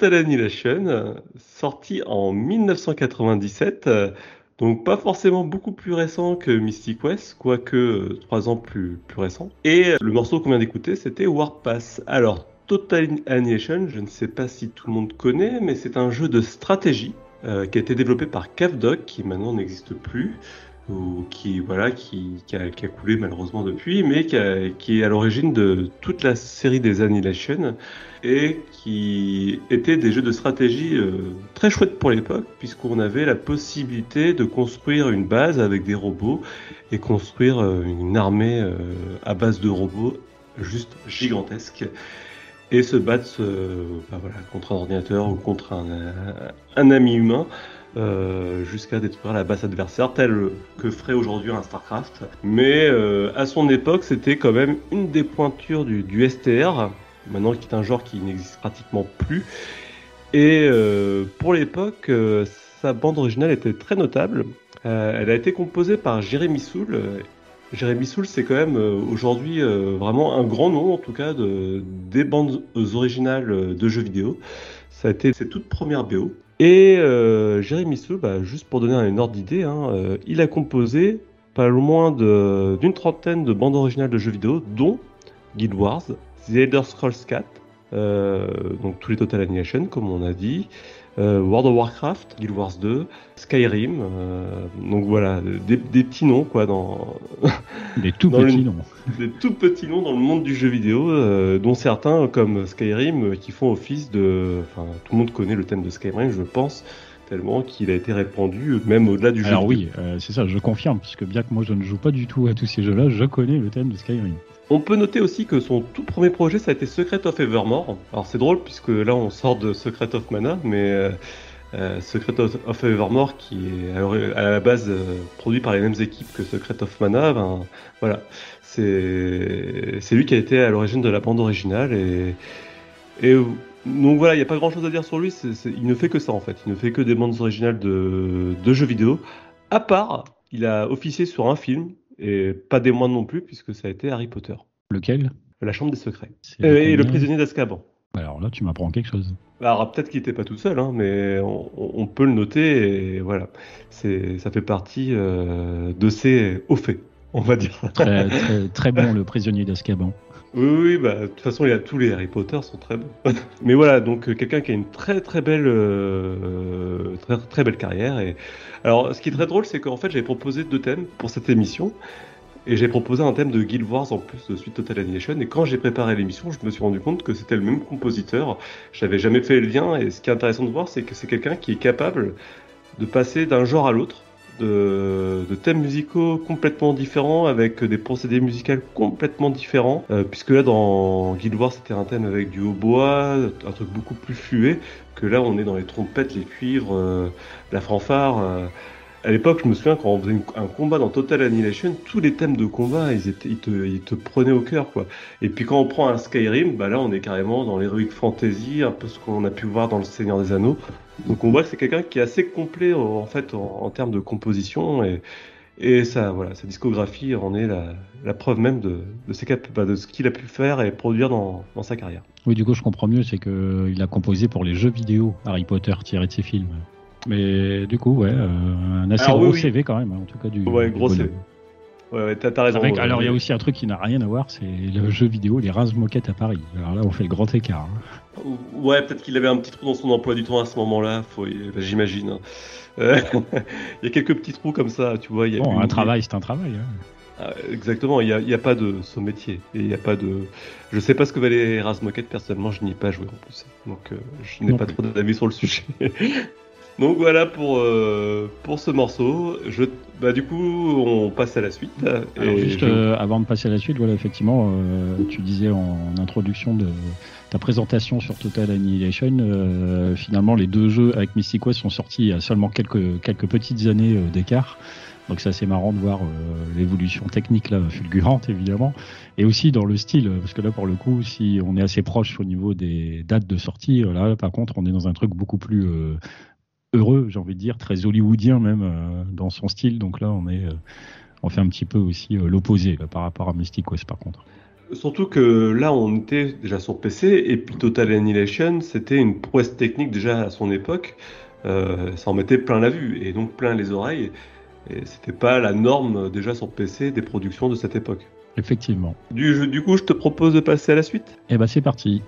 Total Annihilation, sorti en 1997, donc pas forcément beaucoup plus récent que Mystic West, quoique trois ans plus, récent. Et le morceau qu'on vient d'écouter, c'était Warpass. Alors, Total Annihilation, je ne sais pas si tout le monde connaît, mais c'est un jeu de stratégie euh, qui a été développé par Cavdog, qui maintenant n'existe plus ou qui voilà qui, qui, a, qui, a, coulé malheureusement depuis, mais qui, a, qui est à l'origine de toute la série des Annihilation et qui était des jeux de stratégie euh, très chouettes pour l'époque puisqu'on avait la possibilité de construire une base avec des robots et construire euh, une armée euh, à base de robots juste gigantesque et se battre bah voilà, contre un ordinateur ou contre un, un ami humain. Euh, jusqu'à détruire la base adversaire telle que ferait aujourd'hui un StarCraft. Mais euh, à son époque, c'était quand même une des pointures du, du STR, maintenant qui est un genre qui n'existe pratiquement plus. Et euh, pour l'époque, sa bande originale était très notable. elle a été composée par Jérémy Soul. Jérémy Soul, c'est quand même aujourd'hui vraiment un grand nom, en tout cas, de, des bandes originales de jeux vidéo. Ça a été ses toutes premières BO. Et euh, Jérémy Sou, bah, juste pour donner un ordre d'idée, hein, euh, il a composé pas loin d'une trentaine de bandes originales de jeux vidéo, dont Guild Wars, The Elder Scrolls 4, euh, donc tous les Total Annihilation, comme on a dit, euh, World of Warcraft, Guild Wars 2, Skyrim. euh, donc voilà, des, des petits noms quoi dans Des tout Dans petits le- noms. des tout petits noms dans le monde du jeu vidéo, euh, dont certains comme Skyrim euh, qui font office de. Enfin, tout le monde connaît le thème de Skyrim, je pense, tellement qu'il a été répandu euh, même au-delà du jeu. Alors oui, euh, c'est ça, je confirme, puisque bien que moi je ne joue pas du tout à tous ces jeux-là, je connais le thème de Skyrim. On peut noter aussi que son tout premier projet, ça a été Secret of Evermore. Alors c'est drôle puisque là on sort de Secret of Mana, mais euh, euh, Secret of, Evermore qui est à la base euh, produit par les mêmes équipes que Secret of Mana, ben, voilà, c'est lui qui a été à l'origine de la bande originale et et donc voilà, il n'y a pas grand chose à dire sur lui. il ne fait que ça en fait. Il ne fait que des bandes originales de, de jeux vidéo. À part, il a officié sur un film et pas des moindres non plus puisque ça a été Harry Potter. Lequel? La chambre des secrets. Euh, et le prisonnier d'Azkaban. Alors là, tu m'apprends quelque chose. Alors peut-être qu'il n'était pas tout seul, hein, mais on, on peut le noter et voilà. C'est, ça fait partie euh, de ses hauts faits, on va dire. Très, très, très bon, le prisonnier d'Azkaban. Oui, oui, bah, de toute façon, il a, tous les Harry Potter sont très bons. Mais voilà, donc euh, quelqu'un qui a une très très belle, euh, très, très belle carrière. Et alors, ce qui est très drôle, c'est qu'en fait, j'avais proposé deux thèmes pour cette émission. Et j'ai proposé un thème de Guild Wars en plus de suite Total Annihilation. Et quand j'ai préparé l'émission, je me suis rendu compte que c'était le même compositeur. J'avais jamais fait le lien. Et ce qui est intéressant de voir, c'est que c'est quelqu'un qui est capable de passer d'un genre à l'autre, de, thèmes musicaux complètement différents, avec des procédés musicaux complètement différents. Euh, puisque là, dans Guild Wars, c'était un thème avec du hautbois, un truc beaucoup plus fluet, que là, on est dans les trompettes, les cuivres, euh, la fanfare. euh. À l'époque, je me souviens quand on faisait un combat dans Total Annihilation, tous les thèmes de combat, ils te prenaient au cœur, quoi. Et puis quand on prend un Skyrim, bah là, on est carrément dans l'heroic fantasy, un peu ce qu'on a pu voir dans Le Seigneur des Anneaux. Donc on voit que c'est quelqu'un qui est assez complet en, fait en, en termes de composition et, et ça, voilà, sa discographie en est la, la preuve même de, de, ses cap- bah, de ce qu'il a pu faire et produire dans, dans sa carrière. Oui, du coup, je comprends mieux, c'est qu'il a composé pour les jeux vidéo Harry Potter tiré de ses films. Mais du coup, ouais, euh, un assez Alors, gros oui. CV quand même, hein, en tout cas du. Ouais, du gros. CV. Ouais, ouais, t'as raison. Avec- alors, il y a aussi un truc qui n'a rien à voir, c'est le jeu vidéo, les Rince Moquettes à Paris. Alors là, on fait le grand écart. hein. Ouais, peut-être qu'il avait un petit trou dans son emploi du temps à ce moment-là, faut- bah, j'imagine. hein. Euh, il y a quelques petits trous comme ça, tu vois. Il y a Bon, une- un travail, c'est un travail. hein. Ah, Exactement, il n'y a, il y a pas de ce métier. Et il y a pas de... Je sais pas ce que valait les Erasmus Moquette, personnellement, je n'y ai pas joué en plus. Donc euh, je n'ai pas plus. trop d'avis sur le sujet. Donc voilà pour, euh, pour ce morceau. Je... Bah, du coup, on passe à la suite. Alors, juste je- euh, avant de passer à la suite, voilà, effectivement, euh, tu disais en introduction de ta présentation sur Total Annihilation, euh, finalement, les deux jeux avec Mystic West sont sortis il y a seulement quelques, quelques petites années euh, d'écart. Donc c'est assez marrant de voir euh, l'évolution technique là, fulgurante évidemment, et aussi dans le style, parce que là pour le coup, si on est assez proche au niveau des dates de sortie, là par contre on est dans un truc beaucoup plus euh, heureux, j'ai envie de dire, très hollywoodien même euh, dans son style. Donc là on est, euh, on fait un petit peu aussi euh, l'opposé par rapport à Mystic West par contre. Surtout que là, on était déjà sur PC, et puis Total Annihilation, c'était une prouesse technique déjà à son époque. Euh, ça en mettait plein la vue, et donc plein les oreilles. Et c'était pas la norme déjà sur PC des productions de cette époque. Effectivement. Du, du coup, je te propose de passer à la suite? Et ben c'est parti.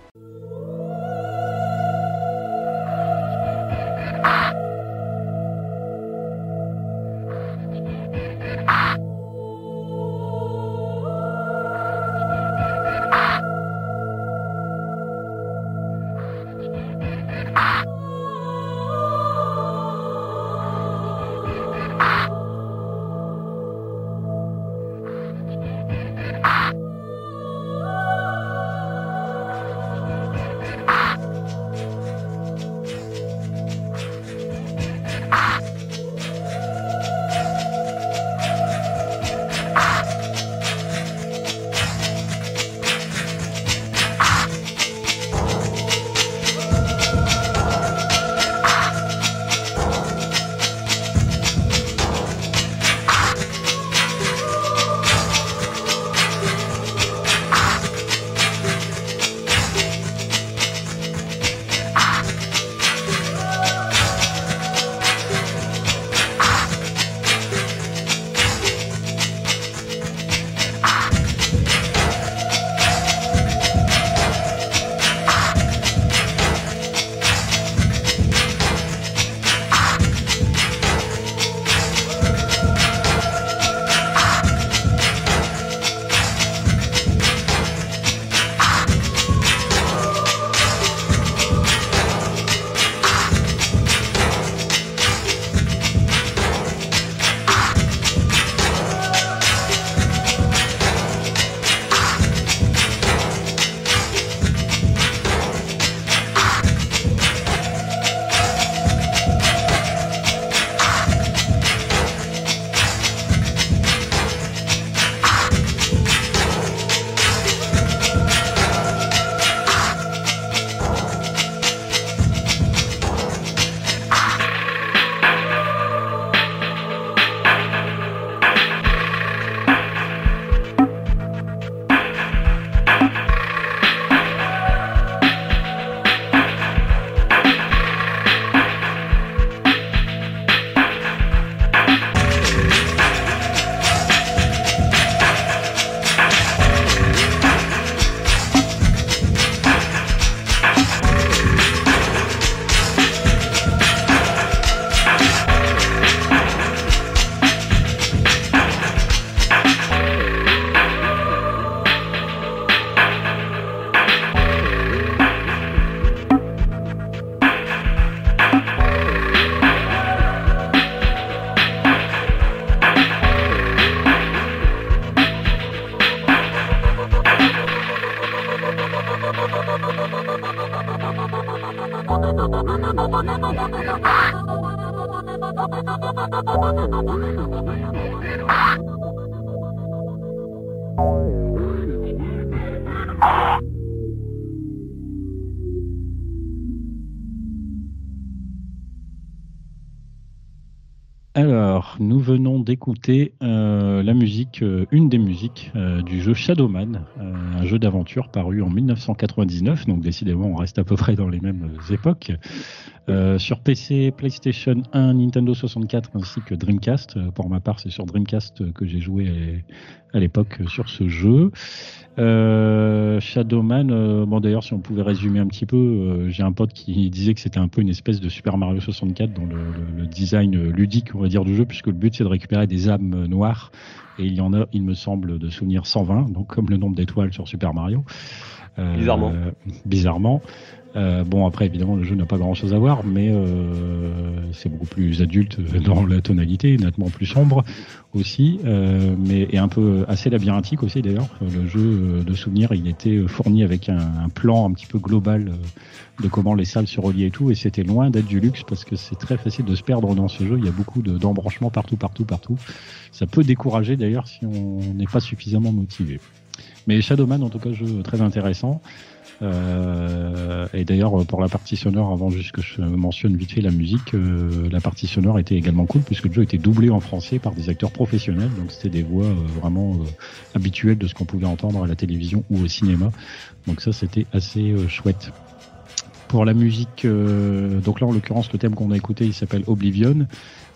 Venons d'écouter euh, la musique, euh, une des musiques euh, du jeu Shadowman, un jeu d'aventure paru en 1999, donc décidément on reste à peu près dans les mêmes époques, sur PC, PlayStation 1, Nintendo 64 ainsi que Dreamcast. Pour ma part, c'est sur Dreamcast que j'ai joué à l'époque sur ce jeu. Euh, Shadowman, euh, bon d'ailleurs si on pouvait résumer un petit peu, euh, j'ai un pote qui disait que c'était un peu une espèce de Super Mario 64 dans le, design ludique on va dire du jeu, puisque le but c'est de récupérer des âmes noires et il y en a, il me semble, de souvenir 120, donc comme le nombre d'étoiles sur Super Mario. bizarrement. Bizarrement. Euh, bon, après, évidemment, le jeu n'a pas grand-chose à voir, mais euh, c'est beaucoup plus adulte dans la tonalité, nettement plus sombre aussi, euh, mais et un peu assez labyrinthique aussi d'ailleurs. Le jeu de souvenirs, il était fourni avec un, plan un petit peu global de comment les salles se reliaient et tout, et c'était loin d'être du luxe parce que c'est très facile de se perdre dans ce jeu. Il y a beaucoup d'embranchements partout, partout, partout. Ça peut décourager d'ailleurs si on n'est pas suffisamment motivé. Mais Shadowman, en tout cas, jeu très intéressant. Euh, et d'ailleurs, pour la partie sonore, avant juste que je mentionne vite fait la musique, euh, la partie sonore était également cool puisque le jeu était doublé en français par des acteurs professionnels, donc c'était des voix euh, vraiment habituelles de ce qu'on pouvait entendre à la télévision ou au cinéma. Donc ça, c'était assez chouette. Pour la musique, donc là en l'occurrence, le thème qu'on a écouté, il s'appelle Oblivion.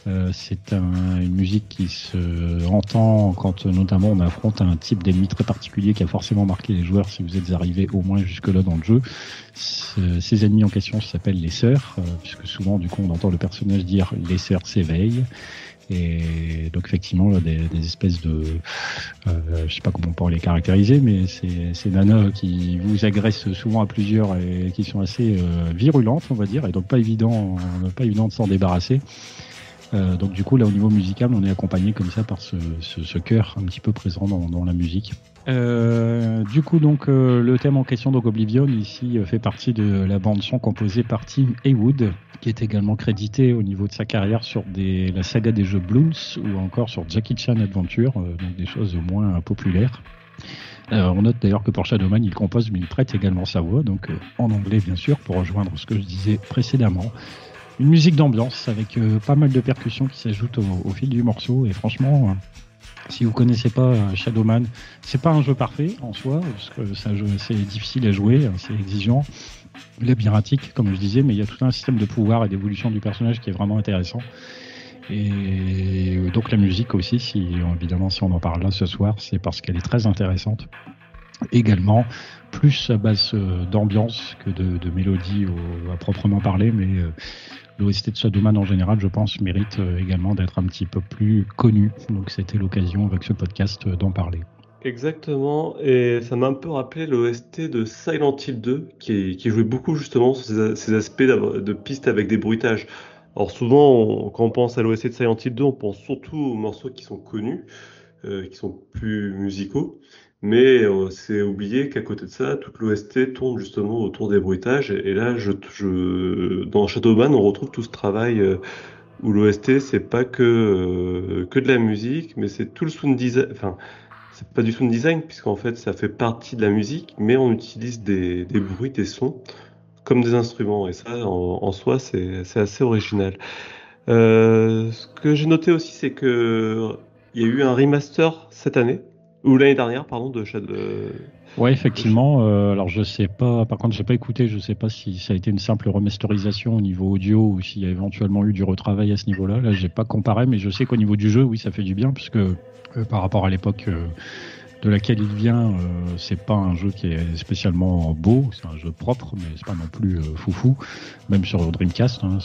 Euh, c'est une musique qui se entend quand notamment on affronte un type d'ennemi très particulier qui a forcément marqué les joueurs si vous êtes arrivé au moins jusque-là dans le jeu. ces ennemis en question s'appellent les sœurs, euh, puisque souvent du coup on entend le personnage dire les sœurs s'éveillent. Et donc effectivement, là, des, espèces de, euh, je sais pas comment on pourrait les caractériser, mais c'est ces nanas qui vous agressent souvent à plusieurs et qui sont assez euh, virulentes, on va dire, et donc pas évident, pas évident de s'en débarrasser. Euh, donc du coup là au niveau musical on est accompagné comme ça par ce, ce, ce chœur un petit peu présent dans, dans la musique. Euh, du coup donc euh, le thème en question donc Oblivion ici fait partie de la bande son composée par Tim Haywood qui est également crédité au niveau de sa carrière sur des, la saga des jeux Bloons ou encore sur Jackie Chan Adventure donc des choses moins populaires. on note d'ailleurs que pour Shadowman, il compose mais il prête également sa voix, donc en anglais bien sûr, pour rejoindre ce que je disais précédemment une musique d'ambiance avec euh, pas mal de percussions qui s'ajoutent au, fil du morceau. Et franchement, euh, si vous connaissez pas euh, Shadowman, c'est pas un jeu parfait en soi, parce que c'est difficile à jouer, hein, c'est exigeant, labyrinthique comme je disais, mais il y a tout un système de pouvoir et d'évolution du personnage qui est vraiment intéressant. Et donc la musique aussi, si évidemment si on en parle là ce soir, c'est parce qu'elle est très intéressante. Également, plus à base d'ambiance que de, de mélodie à proprement parler, mais l'OST de Shadowman en général, je pense, mérite euh, également d'être un petit peu plus connu. Donc c'était l'occasion avec ce podcast euh, d'en parler. Exactement, et ça m'a un peu rappelé l'OST de Silent Hill 2, qui, qui jouait beaucoup justement sur ces, aspects de pistes avec des bruitages. Alors souvent, quand on pense à l'OST de Silent Hill 2, on pense surtout aux morceaux qui sont connus, euh, qui sont plus musicaux. Mais euh, c'est oublié qu'à côté de ça, toute l'OST tourne justement autour des bruitages. Et, là, je, je, dans Shadowman, on retrouve tout ce travail euh, où l'OST, c'est pas que, euh, que de la musique, mais c'est tout le sound design. Enfin, c'est pas du sound design, puisqu'en fait, ça fait partie de la musique, mais on utilise des, des bruits, des sons, comme des instruments. Et ça, en, en soi, c'est assez original. ce que j'ai noté aussi, c'est que il y a eu un remaster cette année ou l'année dernière, pardon, de Shadow. Ouais, effectivement. Euh, alors je sais pas. Par contre, j'ai pas écouté. Je sais pas si ça a été une simple remasterisation au niveau audio ou s'il y a éventuellement eu du retravail à ce niveau-là. Là, j'ai pas comparé, mais je sais qu'au niveau du jeu, oui, ça fait du bien puisque euh, par rapport à l'époque euh, de laquelle il vient, c'est pas un jeu qui est spécialement beau. C'est un jeu propre, mais c'est pas non plus foufou. Même sur Dreamcast, hein,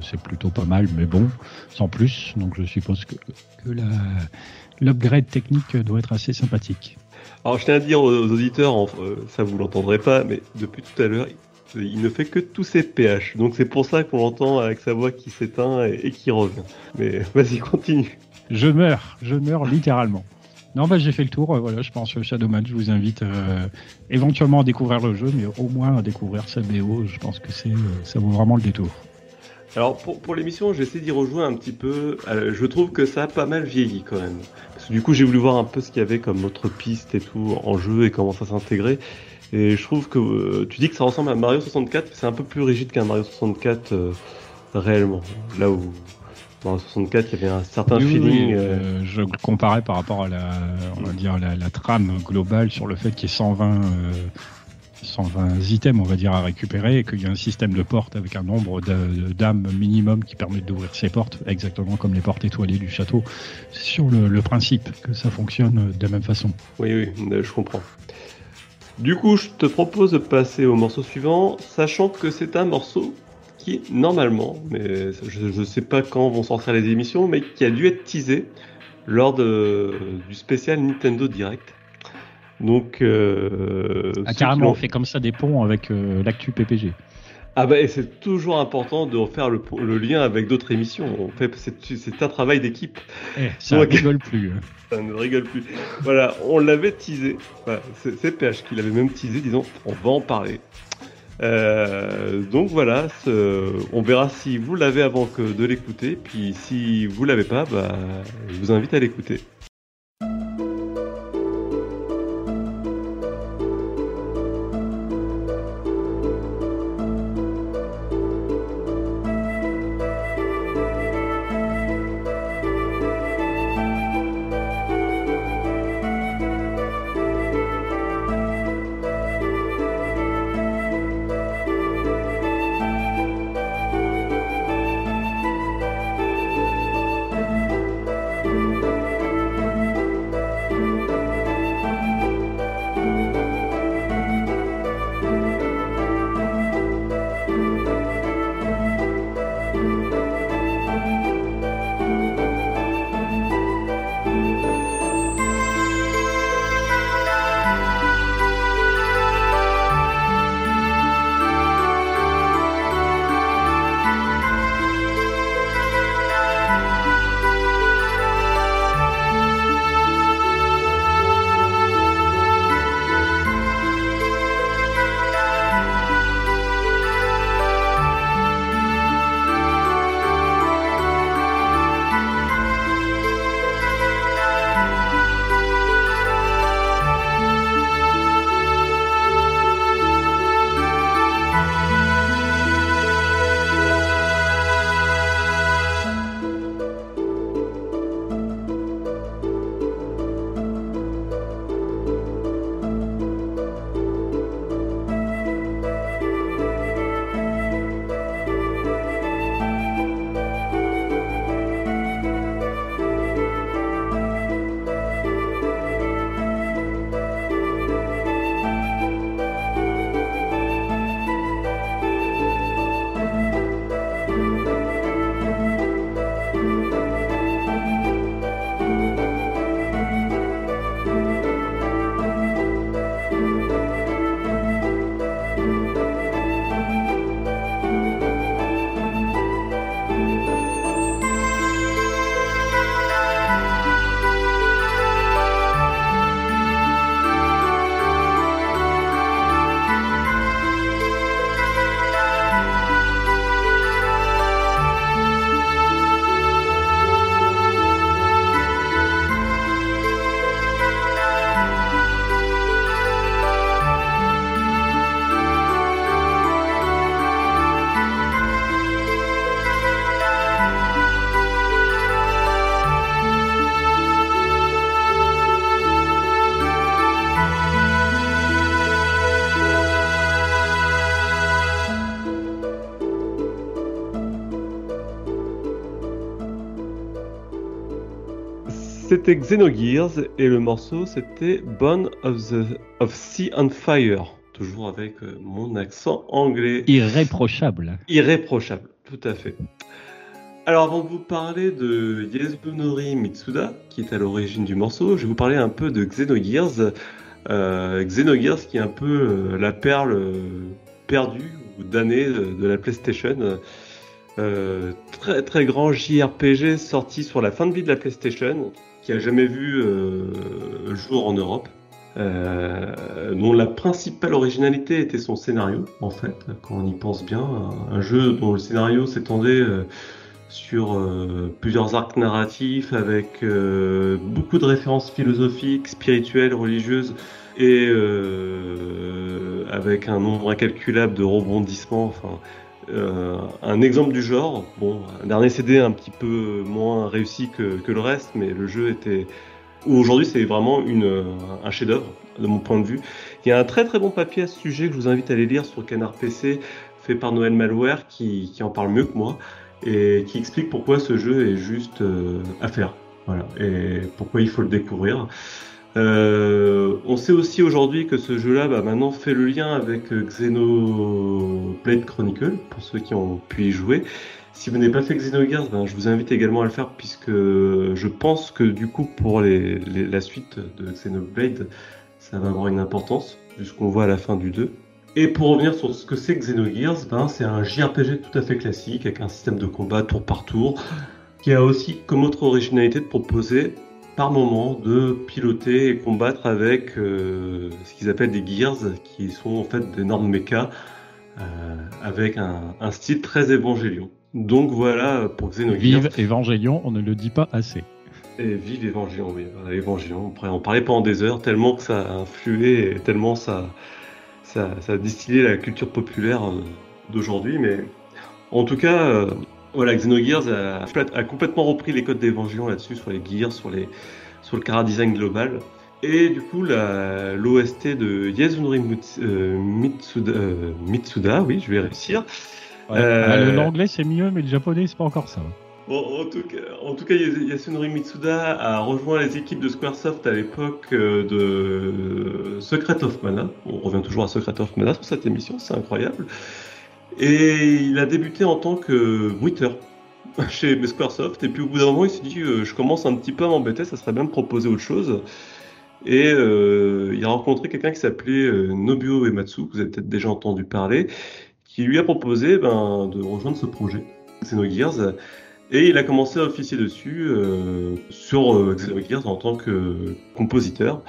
c'est plutôt pas mal, mais bon, sans plus. Donc je suppose que, que la l'upgrade technique doit être assez sympathique. Alors je tiens à dire aux auditeurs, euh, ça vous l'entendrez pas, mais depuis tout à l'heure, il ne fait que tous ses PH. Donc c'est pour ça qu'on l'entend avec sa voix qui s'éteint et, qui revient. Mais vas-y, continue. Je meurs, je meurs littéralement. Non, bah, j'ai fait le tour. voilà, je pense Shadowman. Je vous invite éventuellement à découvrir le jeu, mais au moins à découvrir sa BO. Je pense que c'est ça vaut vraiment le détour. Alors pour, pour l'émission, j'essaie d'y rejouer un petit peu. je trouve que ça a pas mal vieilli quand même. Du coup, j'ai voulu voir un peu ce qu'il y avait comme autre piste et tout en jeu et comment ça s'intégrait. Et je trouve que euh, tu dis que ça ressemble à Mario 64, c'est un peu plus rigide qu'un Mario 64 euh, réellement. Là où Mario 64, il y avait un certain feeling. Euh, je comparais par rapport à la, on va dire la, trame globale sur le fait qu'il y ait 120 120 items, on va dire, à récupérer et qu'il y a un système de portes avec un nombre d'âmes minimum qui permet d'ouvrir ces portes, exactement comme les portes étoilées du château. C'est sur le, principe que ça fonctionne de la même façon. Oui, oui, je comprends. Du coup, je te propose de passer au morceau suivant, sachant que c'est un morceau qui, normalement, mais je ne sais pas quand vont sortir les émissions, mais qui a dû être teasé lors du spécial Nintendo Direct. Donc, euh, ah, carrément, on fait comme ça des ponts avec euh, l'actu PPG. Ah bah, et c'est toujours important de refaire le, lien avec d'autres émissions. On fait, c'est, un travail d'équipe. Eh, ça ne rigole plus. Hein. Ça ne rigole plus. voilà, on l'avait teasé. c'est, PH qui l'avait même teasé, disons, on va en parler. Euh, donc voilà, on verra si vous l'avez avant que de l'écouter. Puis si vous l'avez pas, bah, je vous invite à l'écouter. C'était Xenogears et le morceau c'était Bone of the of Sea on Fire, toujours avec euh, mon accent anglais. Irréprochable. Irréprochable, tout à fait. Alors avant de vous parler de Yasunori Mitsuda, qui est à l'origine du morceau, je vais vous parler un peu de Xenogears. Euh, Xenogears qui est un peu euh, la perle perdue ou damnée de, la PlayStation. très très grand JRPG sorti sur la fin de vie de la PlayStation qui a jamais vu le jour en Europe. Euh, dont la principale originalité était son scénario, en fait, quand on y pense bien. Un jeu dont le scénario s'étendait euh, sur euh, plusieurs arcs narratifs avec beaucoup de références philosophiques, spirituelles, religieuses et avec un nombre incalculable de rebondissements. Enfin, un exemple du genre. Bon, un dernier CD un petit peu moins réussi que, le reste, mais le jeu était Aujourd'hui, c'est vraiment une, un chef-d'œuvre de mon point de vue. Il y a un très très bon papier à ce sujet que je vous invite à aller lire sur Canard PC, fait par Noël Malware, qui, qui en parle mieux que moi et qui explique pourquoi ce jeu est juste euh, à faire. Voilà, et pourquoi il faut le découvrir. Euh, on sait aussi aujourd'hui que ce jeu-là, bah, maintenant, fait le lien avec Xenoblade Chronicle, pour ceux qui ont pu y jouer. Si vous n'avez pas fait Xenogears, ben, je vous invite également à le faire puisque je pense que du coup pour la suite de Xenoblade, ça va avoir une importance, puisqu'on voit à la fin du 2. Et pour revenir sur ce que c'est Xenogears, ben, c'est un JRPG tout à fait classique avec un système de combat tour par tour qui a aussi comme autre originalité de proposer par moment de piloter et combattre avec euh, ce qu'ils appellent des gears, qui sont en fait d'énormes mechas euh, avec un, un, style très évangélion. Donc voilà pour Xenogears. Vive Évangélion, on ne le dit pas assez. Et vive Évangélion, oui, Évangélion. Après, on parlait pendant des heures, tellement que ça a influé et tellement ça, ça, ça a distillé la culture populaire euh, d'aujourd'hui. Mais en tout cas, euh, voilà, Xenogears a, a, complètement repris les codes d'Évangélion là-dessus, sur les gears, sur, les, sur le cara design global. Et du coup, l'OST de Yasunori euh, Mitsuda, Mitsuda, oui, je vais réussir, euh, L'anglais c'est mieux, mais le japonais c'est pas encore ça. Bon, en tout cas, en tout cas, Yasunori Mitsuda a rejoint les équipes de Squaresoft à l'époque euh, de Secret of Mana. On revient toujours à Secret of Mana sur cette émission, c'est incroyable. Et il a débuté en tant que bruiteur chez Squaresoft. Et puis au bout d'un moment, il s'est dit, euh, je commence un petit peu à m'embêter, ça serait bien de proposer autre chose. Et il a rencontré quelqu'un qui s'appelait Nobuo Ematsu, que vous avez peut-être déjà entendu parler, qui lui a proposé ben, de rejoindre ce projet, Xenogears. Et il a commencé à officier dessus euh, sur euh, Xenogears en tant que compositeur.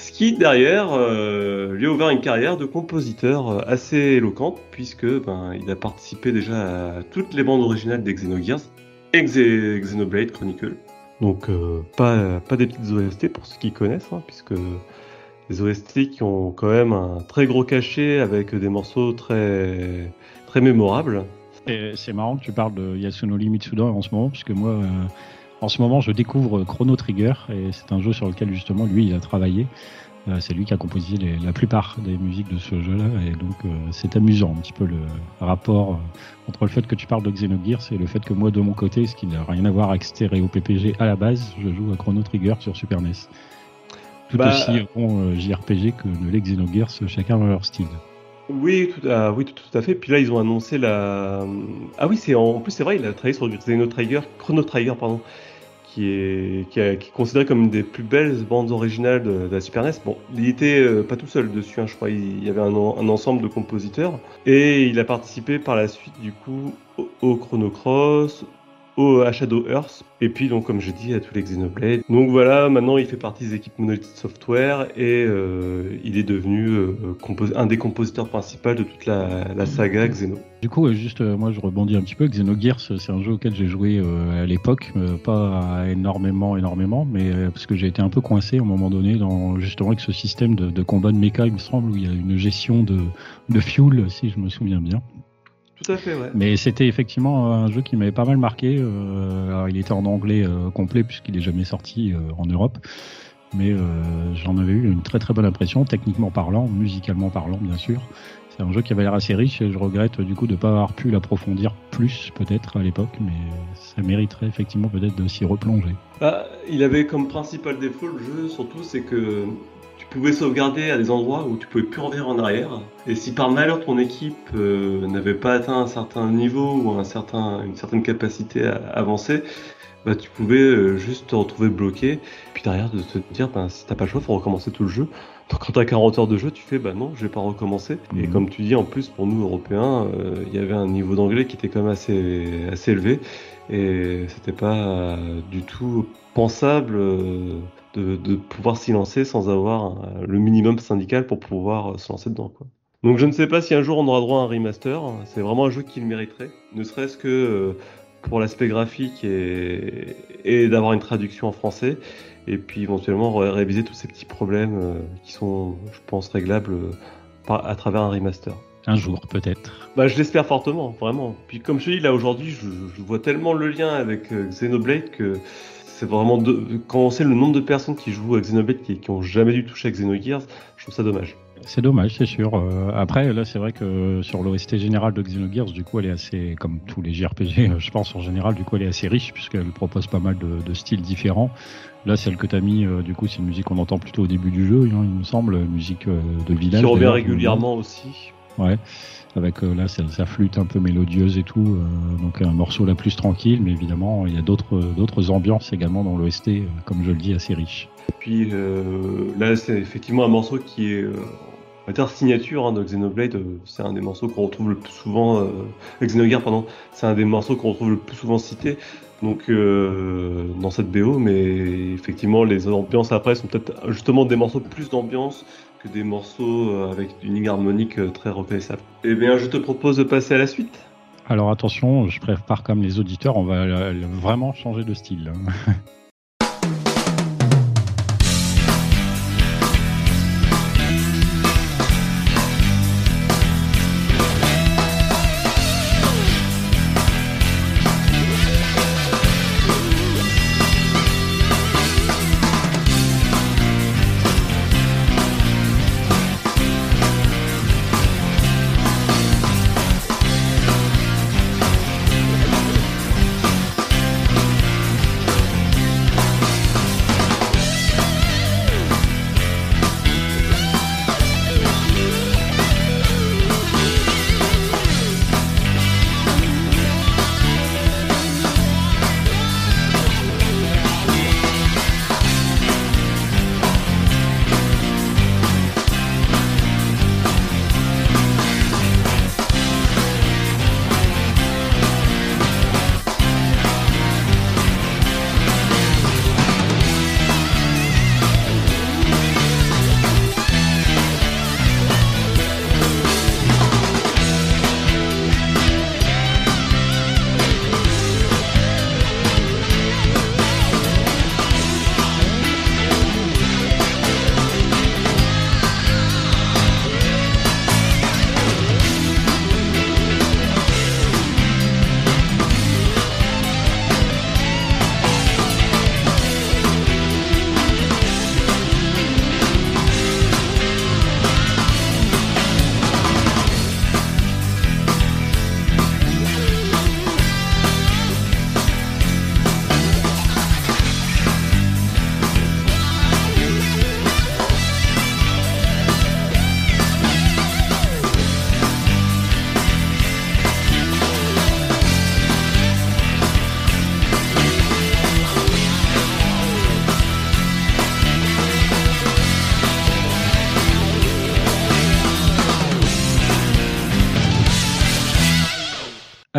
Ce qui derrière euh, lui a ouvert une carrière de compositeur assez éloquente puisque ben, il a participé déjà à toutes les bandes originales des Xenogears et Xenoblade Chronicle. Donc pas, pas des petites OST pour ceux qui connaissent, hein, puisque des OST qui ont quand même un très gros cachet avec des morceaux très, très mémorables. C'est marrant tu parles de Yasunori Mitsuda en ce moment, puisque moi, euh, en ce moment, je découvre Chrono Trigger, et c'est un jeu sur lequel justement lui, il a travaillé. Euh, c'est lui qui a composé la plupart des musiques de ce jeu-là, et donc euh, c'est amusant un petit peu le rapport entre le fait que tu parles de Xenogears et le fait que moi, de mon côté, ce qui n'a rien à voir avec Stereo PPG à la base, je joue à Chrono Trigger sur Super NES tout bah, aussi bon euh, JRPG que les Xenogears, chacun dans leur style. Oui, tout à, oui, tout, à fait. Puis là, ils ont annoncé la. Ah oui, c'est en plus c'est vrai, il a travaillé sur du Xeno Trigger, Chrono Trigger, pardon, qui est considéré comme une des plus belles bandes originales de, la Super NES. Bon, il était euh, pas tout seul dessus, hein, je crois. Il, y avait un, ensemble de compositeurs et il a participé par la suite du coup au Chrono Cross, à Shadow Earth, et puis donc comme je dis à tous les Xenoblade. Donc voilà, maintenant il fait partie des équipes Monolith Software et euh, il est devenu euh, un des compositeurs principaux de toute la, saga Xeno. Du coup, juste euh, moi je rebondis un petit peu. Xenogears, c'est un jeu auquel j'ai joué à l'époque, pas énormément, énormément, mais parce que j'ai été un peu coincé à un moment donné dans justement avec ce système de, combat de mecha, il me semble, où il y a une gestion de fuel, si je me souviens bien. Tout à fait, ouais. Mais c'était effectivement un jeu qui m'avait pas mal marqué. Euh, alors, il était en anglais euh, complet puisqu'il est jamais sorti euh, en Europe. Mais j'en avais eu une très très bonne impression, techniquement parlant, musicalement parlant, bien sûr. C'est un jeu qui avait l'air assez riche et je regrette du coup de ne pas avoir pu l'approfondir plus peut-être à l'époque, mais ça mériterait effectivement peut-être de s'y replonger. Bah, il avait comme principal défaut le jeu surtout, c'est que pouvais sauvegarder à des endroits où tu pouvais plus revenir en arrière. Et si par malheur ton équipe euh, n'avait pas atteint un certain niveau ou un certain, une certaine capacité à avancer, bah, tu pouvais euh, juste te retrouver bloqué. Puis derrière, de te dire, ben, si t'as pas le choix, faut recommencer tout le jeu. Donc quand t'as 40 heures de jeu, tu fais bah non, je vais pas recommencer. Et Mhm. comme tu dis, en plus pour nous Européens, euh, il y avait un niveau d'anglais qui était quand même assez assez élevé et c'était pas du tout pensable euh, de, de pouvoir s'y lancer sans avoir euh, le minimum syndical pour pouvoir euh, se lancer dedans quoi. Donc je ne sais pas si un jour on aura droit à un remaster. C'est vraiment un jeu qui le mériterait, ne serait-ce que euh, pour l'aspect graphique et, et d'avoir une traduction en français et puis éventuellement ré- réviser tous ces petits problèmes qui sont, je pense, réglables à travers un remaster. Un jour, peut-être. Bah, je l'espère fortement, vraiment. Puis comme je te dis, là aujourd'hui, je, je vois tellement le lien avec Xenoblade que c'est vraiment de... quand on sait le nombre de personnes qui jouent à Xenoblade qui, qui ont jamais dû toucher à Xenogears, je trouve ça dommage. C'est dommage, c'est sûr. Euh, après, là, c'est vrai que sur l'OST général de Xenogears, du coup, elle est assez, comme tous les JRPG, euh, je pense en général, du coup, elle est assez riche puisqu'elle propose pas mal de, de styles différents. Là, celle que t'as mis, euh, du coup, c'est une musique qu'on entend plutôt au début du jeu, hein, il me semble, musique euh, de village. qui revient régulièrement aussi. Ouais, avec euh, là sa, flûte un peu mélodieuse et tout, euh, donc un morceau là plus tranquille, mais évidemment il y a d'autres d'autres ambiances également dans l'OST, euh, comme je le dis, assez riche. Puis là, c'est effectivement un morceau qui est, signature hein, de Xenoblade. C'est un des morceaux qu'on retrouve le plus souvent, euh, Xenogears, pardon, c'est un des morceaux qu'on retrouve le plus souvent cité. Donc euh, dans cette BO, mais effectivement les ambiances après sont peut-être justement des morceaux plus d'ambiance que des morceaux euh, avec une ligne harmonique euh, très reconnaissable. Eh bien, je te propose de passer à la suite. Alors attention, je prépare comme les auditeurs, on va vraiment changer de style.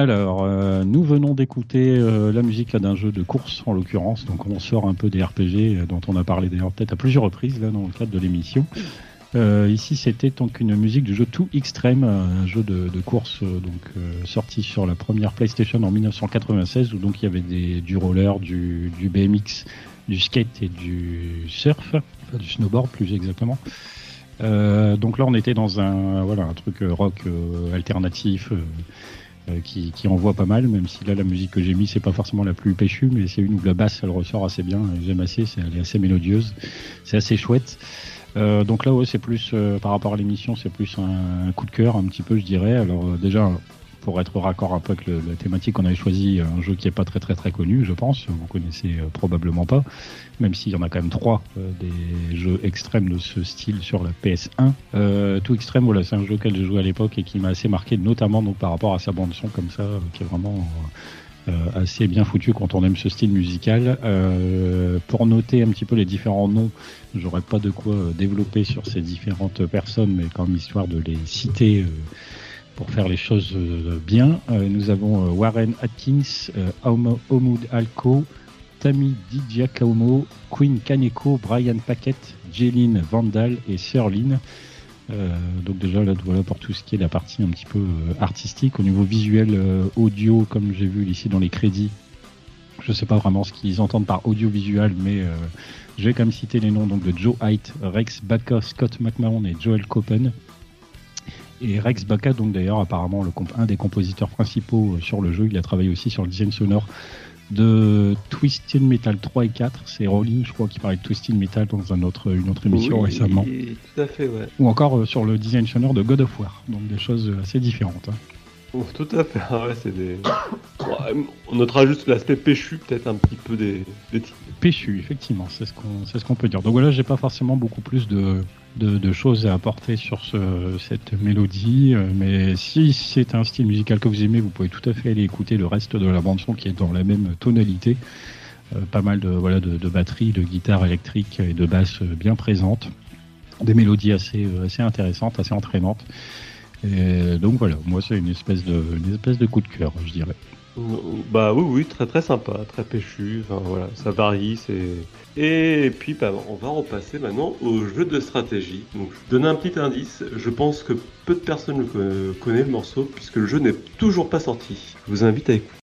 Alors, euh, nous venons d'écouter euh, la musique d'un jeu de course en l'occurrence, donc on sort un peu des RPG euh, dont on a parlé d'ailleurs peut-être à plusieurs reprises là dans le cadre de l'émission. Ici, c'était donc une musique du jeu Too Extreme, un jeu de, course donc sorti sur la première PlayStation en 1996, où donc il y avait des, du roller, du, BMX, du skate et du surf, enfin, du snowboard plus exactement. Donc là, on était dans un voilà un truc rock alternatif. Euh, qui, qui envoie pas mal, même si là la musique que j'ai mis c'est pas forcément la plus péchue, mais c'est une où la basse elle ressort assez bien, j'aime assez, elle est assez mélodieuse, c'est assez chouette. Euh, donc là ouais c'est plus euh, par rapport à l'émission c'est plus un, coup de cœur un petit peu je dirais. Alors euh, déjà pour être raccord un peu avec la thématique on avait choisi un jeu qui est pas très très très connu je pense, vous connaissez euh, probablement pas, même s'il y en a quand même trois euh, des jeux extrêmes de ce style sur la PS1. Euh, tout extrême, voilà, c'est un jeu auquel j'ai joué à l'époque et qui m'a assez marqué, notamment donc par rapport à sa bande son comme ça, euh, qui est vraiment assez bien foutu quand on aime ce style musical. pour noter un petit peu les différents noms, j'aurais pas de quoi développer sur ces différentes personnes, mais quand même histoire de les citer pour faire les choses bien. nous avons Warren Atkins, Omoud Alco, Tammy Didiakomo, Queen Kaneko, Brian Paquette, Jeline Vandal et Sirlin. Euh, donc déjà là voilà pour tout ce qui est la partie un petit peu euh, artistique. Au niveau visuel euh, audio comme j'ai vu ici dans les crédits je sais pas vraiment ce qu'ils entendent par audiovisuel mais je vais quand même citer les noms donc de Joe Height, Rex Baca, Scott McMahon et Joel Copen et Rex Baca donc d'ailleurs apparemment le un des compositeurs principaux sur le jeu. Il a travaillé aussi sur le design sonore de Twisted Metal 3 et 4. C'est Rolling, je crois, qui parlait de Twisted Metal dans un autre, une autre émission récemment. Tout à fait, ouais. Ou encore euh, sur le design sonore de God of War. Donc des choses assez différentes. Hein. Tout à fait. Ah ouais, c'est des... on notera juste l'aspect péchu, peut-être un petit peu des, des... Péchu, effectivement, c'est ce qu'on ce peut dire. Donc voilà, j'ai pas forcément beaucoup plus de, de, choses à apporter sur ce, cette mélodie. Euh, mais si c'est un style musical que vous aimez, vous pouvez tout à fait aller écouter le reste de la bande son qui est dans la même tonalité. Euh, pas mal de voilà de, batteries, de guitares électriques et de basses bien présentes. Des mélodies assez assez intéressantes, assez entraînantes. Et donc voilà, moi c'est une espèce de une espèce de coup de cœur, je dirais. Bah oui, oui, très très sympa, très péchu. Enfin voilà, ça varie, c'est. Et puis bah, on va repasser maintenant au jeu de stratégie. Donc je donne un petit indice. Je pense que peu de personnes connaissent le morceau puisque le jeu n'est toujours pas sorti. Je vous invite à écouter.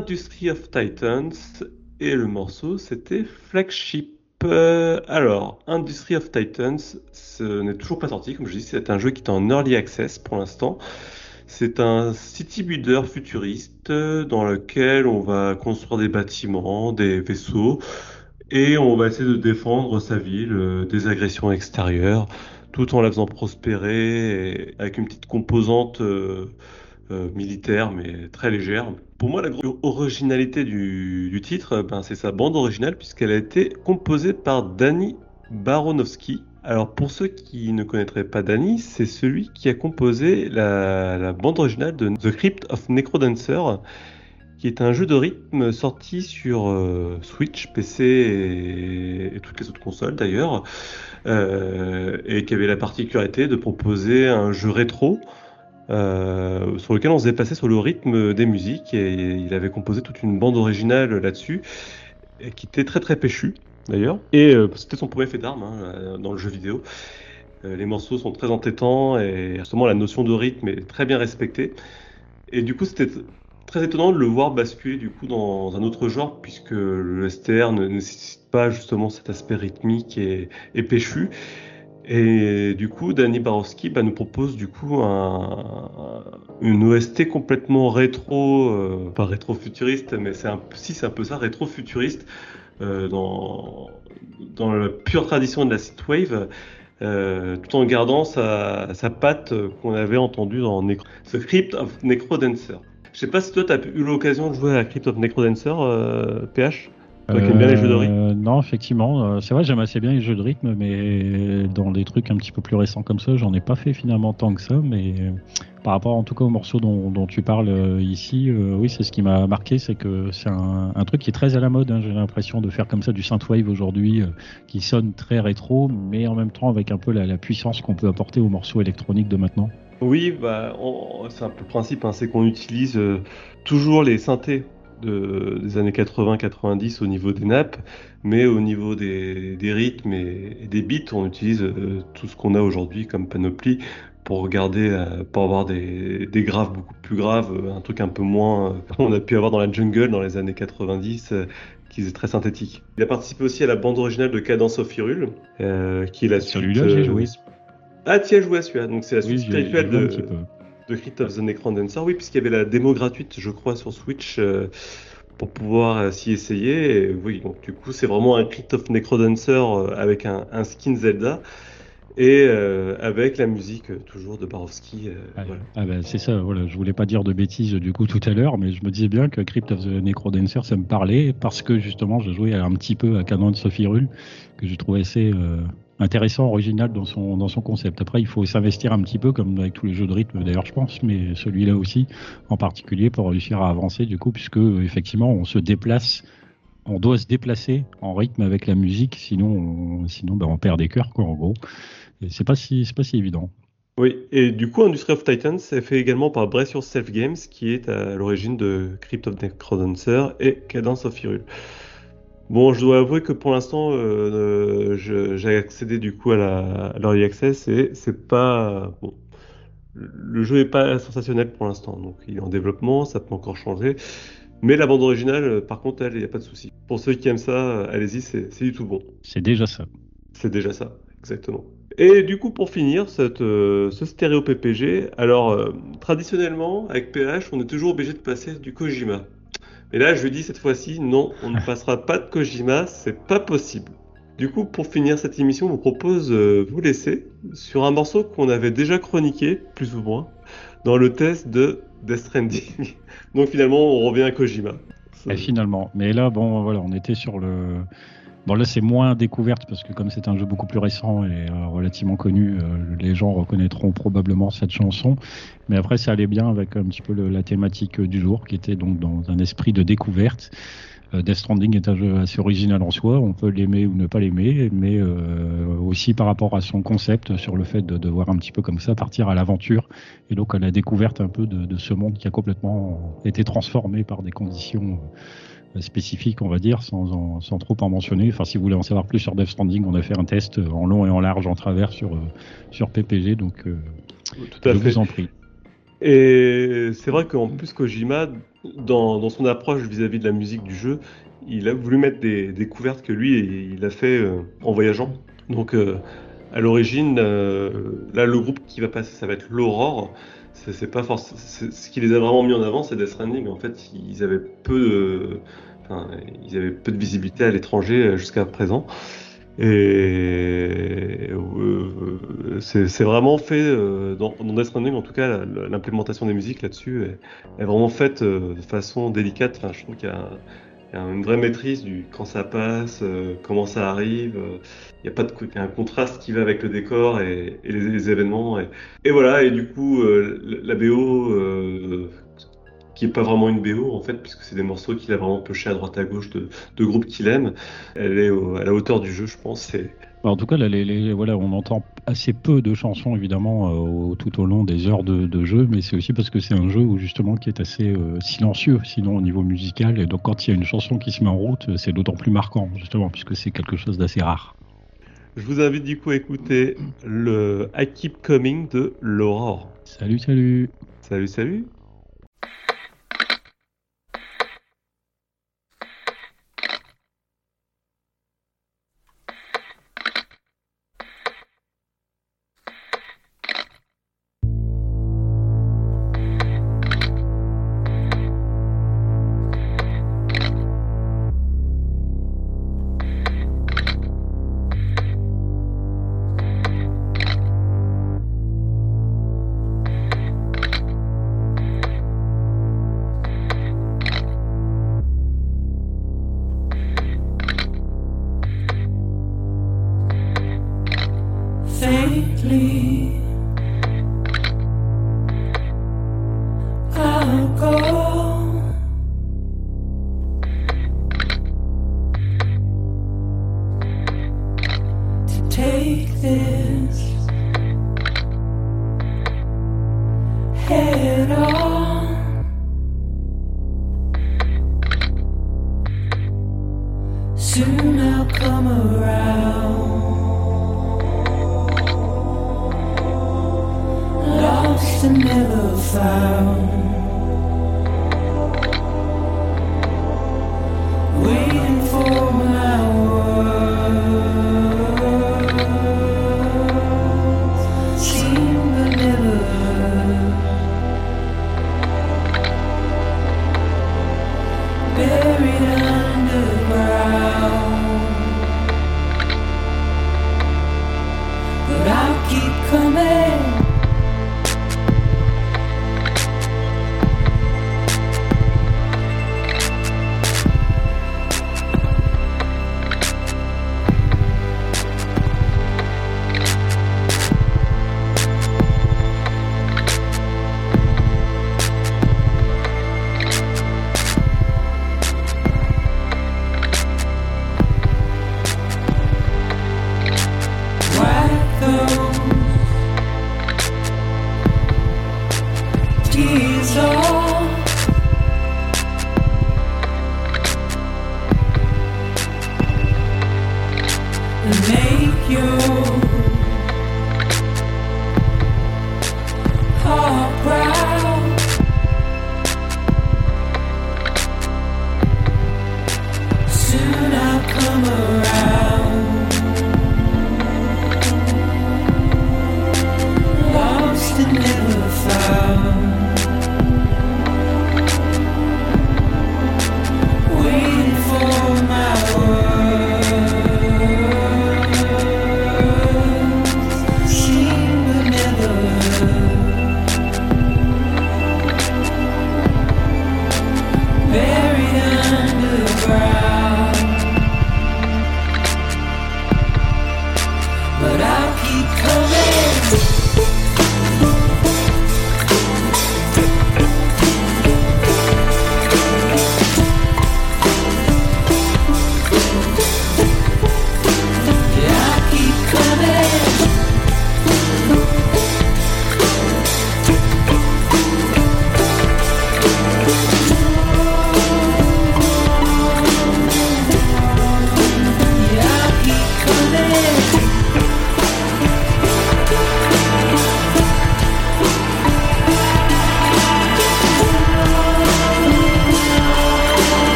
Industry of Titans et le morceau c'était Flagship. Euh, alors, Industry of Titans, ce n'est toujours pas sorti, comme je dis, c'est un jeu qui est en early access pour l'instant. C'est un city builder futuriste dans lequel on va construire des bâtiments, des vaisseaux, et on va essayer de défendre sa ville euh, des agressions extérieures, tout en la faisant prospérer, avec une petite composante euh, euh, militaire, mais très légère. Pour moi, la grosse originalité du, titre, ben, c'est sa bande originale, puisqu'elle a été composée par Danny Baronowski. Alors pour ceux qui ne connaîtraient pas Danny, c'est celui qui a composé la, bande originale de The Crypt of Necrodancer, qui est un jeu de rythme sorti sur euh, Switch, PC et, toutes les autres consoles d'ailleurs, euh, et qui avait la particularité de proposer un jeu rétro euh, sur lequel on se déplaçait sur le rythme des musiques et il avait composé toute une bande originale là-dessus qui était très très péchu d'ailleurs et euh, c'était son premier fait d'armes hein, dans le jeu vidéo. Euh, les morceaux sont très entêtants et justement la notion de rythme est très bien respectée. Et du coup c'était très étonnant de le voir basculer du coup dans un autre genre puisque le STR ne nécessite pas justement cet aspect rythmique et, et péchu. Et du coup, Danny Barowski bah, nous propose du coup un, une OST complètement rétro, euh, pas rétro-futuriste, mais c'est un, si c'est un peu ça, rétro-futuriste, euh, dans, la pure tradition de la synthwave, euh, tout en gardant sa, sa patte qu'on avait entendue dans Necro, The Crypt of Necrodancer. Je sais pas si toi tu as eu l'occasion de jouer à Crypt of Necrodancer, PH bien les jeux de rythme euh, Non, effectivement. Euh, c'est vrai, j'aime assez bien les jeux de rythme, mais dans des trucs un petit peu plus récents comme ça, j'en ai pas fait finalement tant que ça. Mais euh, par rapport en tout cas au morceau dont, tu parles ici, oui, c'est ce qui m'a marqué, c'est que c'est un, truc qui est très à la mode. Hein. J'ai l'impression de faire comme ça du synthwave aujourd'hui, qui sonne très rétro, mais en même temps avec un peu la, puissance qu'on peut apporter aux morceaux électroniques de maintenant. Oui, bah, c'est un peu le principe, hein, c'est qu'on utilise toujours les synthés des années 80-90 au niveau des nappes, mais au niveau des, rythmes et, des beats, on utilise euh, tout ce qu'on a aujourd'hui comme panoplie pour regarder, euh, pour avoir des, graves beaucoup plus graves, euh, un truc un peu moins on a pu avoir dans la jungle dans les années 90 qui est très synthétique. Il a participé aussi à la bande originale de Cadence of Hyrule, qui est la suite. Celui-là, j'ai joué. Ah, tu as joué à celui-là, donc c'est la suite spirituelle de, de Crypt of the Necrodancer, oui, puisqu'il y avait la démo gratuite, je crois, sur Switch euh, pour pouvoir euh, s'y essayer. oui, donc du coup, c'est vraiment un Crypt of Necrodancer euh, avec un, skin Zelda et avec la musique toujours de Barowski. Ah, ah ben, c'est ça, voilà, je voulais pas dire de bêtises du coup tout à l'heure, mais je me disais bien que Crypt of the Necrodancer, ça me parlait parce que justement, je jouais un petit peu à Cadence of Hyrule, que je trouvais assez intéressant, original dans son, dans son concept. Après, il faut s'investir un petit peu, comme avec tous les jeux de rythme d'ailleurs, je pense, mais celui-là aussi, en particulier, pour réussir à avancer, du coup, puisque effectivement, on se déplace, on doit se déplacer en rythme avec la musique, sinon, on, sinon ben, on perd des cœurs, quoi, en gros. Et c'est pas si, pas si évident. Oui, et du coup, Industry of Titans est fait également par Brace Yourself Games, qui est à l'origine de Crypt of Necrodancer et Cadence of Hyrule. Bon, je dois avouer que pour l'instant, euh, j'ai accédé du coup à la l'Early Access et c'est pas bon. Le jeu est pas sensationnel pour l'instant, donc il est en développement, ça peut encore changer. Mais la bande originale, par contre, elle, il n'y a pas de souci. Pour ceux qui aiment ça, allez-y, c'est du tout bon. C'est déjà ça. C'est déjà ça, exactement. Et du coup, pour finir, cette, euh, ce stéréo PPG, alors euh, traditionnellement, avec PH, on est toujours obligé de passer du Kojima. Et là, je lui dis cette fois-ci, non, on ne passera pas de Kojima, c'est pas possible. Du coup, pour finir cette émission, on vous propose de vous laisser sur un morceau qu'on avait déjà chroniqué, plus ou moins, dans le test de Death Stranding. Donc finalement, on revient à Kojima. Et finalement, mais là, bon, voilà, on était sur le Bon là c'est moins découverte parce que comme c'est un jeu beaucoup plus récent et euh, relativement connu, euh, les gens reconnaîtront probablement cette chanson. Mais après ça allait bien avec un petit peu la thématique euh, du jour qui était donc dans un esprit de découverte. Death Stranding est un jeu assez original en soi, on peut l'aimer ou ne pas l'aimer, mais aussi par rapport à son concept sur le fait de devoir un petit peu comme ça partir à l'aventure et donc à la découverte un peu de, de, ce monde qui a complètement été transformé par des conditions spécifique, on va dire, sans, sans, trop en mentionner. Enfin, si vous voulez en savoir plus sur Death Stranding, on a fait un test en long et en large, en travers sur, euh, sur PPG, donc euh, Tout à je fait. vous en prie. Et c'est vrai qu'en plus Kojima, dans, dans son approche vis-à-vis de la musique du jeu, il a voulu mettre des découvertes que lui, il a fait euh, en voyageant. Donc euh, à l'origine, euh, là le groupe qui va passer, ça va être l'Aurore. C'est pas forcément ce qui les a vraiment mis en avant, c'est Death Stranding. En fait, ils avaient peu de, ils avaient peu de visibilité à l'étranger jusqu'à présent. Et euh, c'est vraiment fait euh, dans, dans, Death Stranding, en tout cas, l'implémentation des musiques là-dessus est, vraiment faite euh, de façon délicate. Enfin, je trouve qu'il une vraie maîtrise du quand ça passe, euh, comment ça arrive. Euh, il y a pas de y a un contraste qui va avec le décor et, les, événements. Et, voilà. Et du coup, euh, la BO, euh, qui est pas vraiment une BO en fait, puisque c'est des morceaux qu'il a vraiment pioché à droite à gauche de, de groupes qu'il aime. Elle est à la hauteur du jeu, je pense. En tout cas, là, les, les, voilà, on entend assez peu de chansons évidemment euh, tout au long des heures de, de jeu, mais c'est aussi parce que c'est un jeu où justement qui est assez euh, silencieux, sinon au niveau musical. Et donc quand il y a une chanson qui se met en route, c'est d'autant plus marquant justement puisque c'est quelque chose d'assez rare. Je vous invite du coup à écouter le I Keep Coming de l'Aurore. Salut, salut. Salut, salut.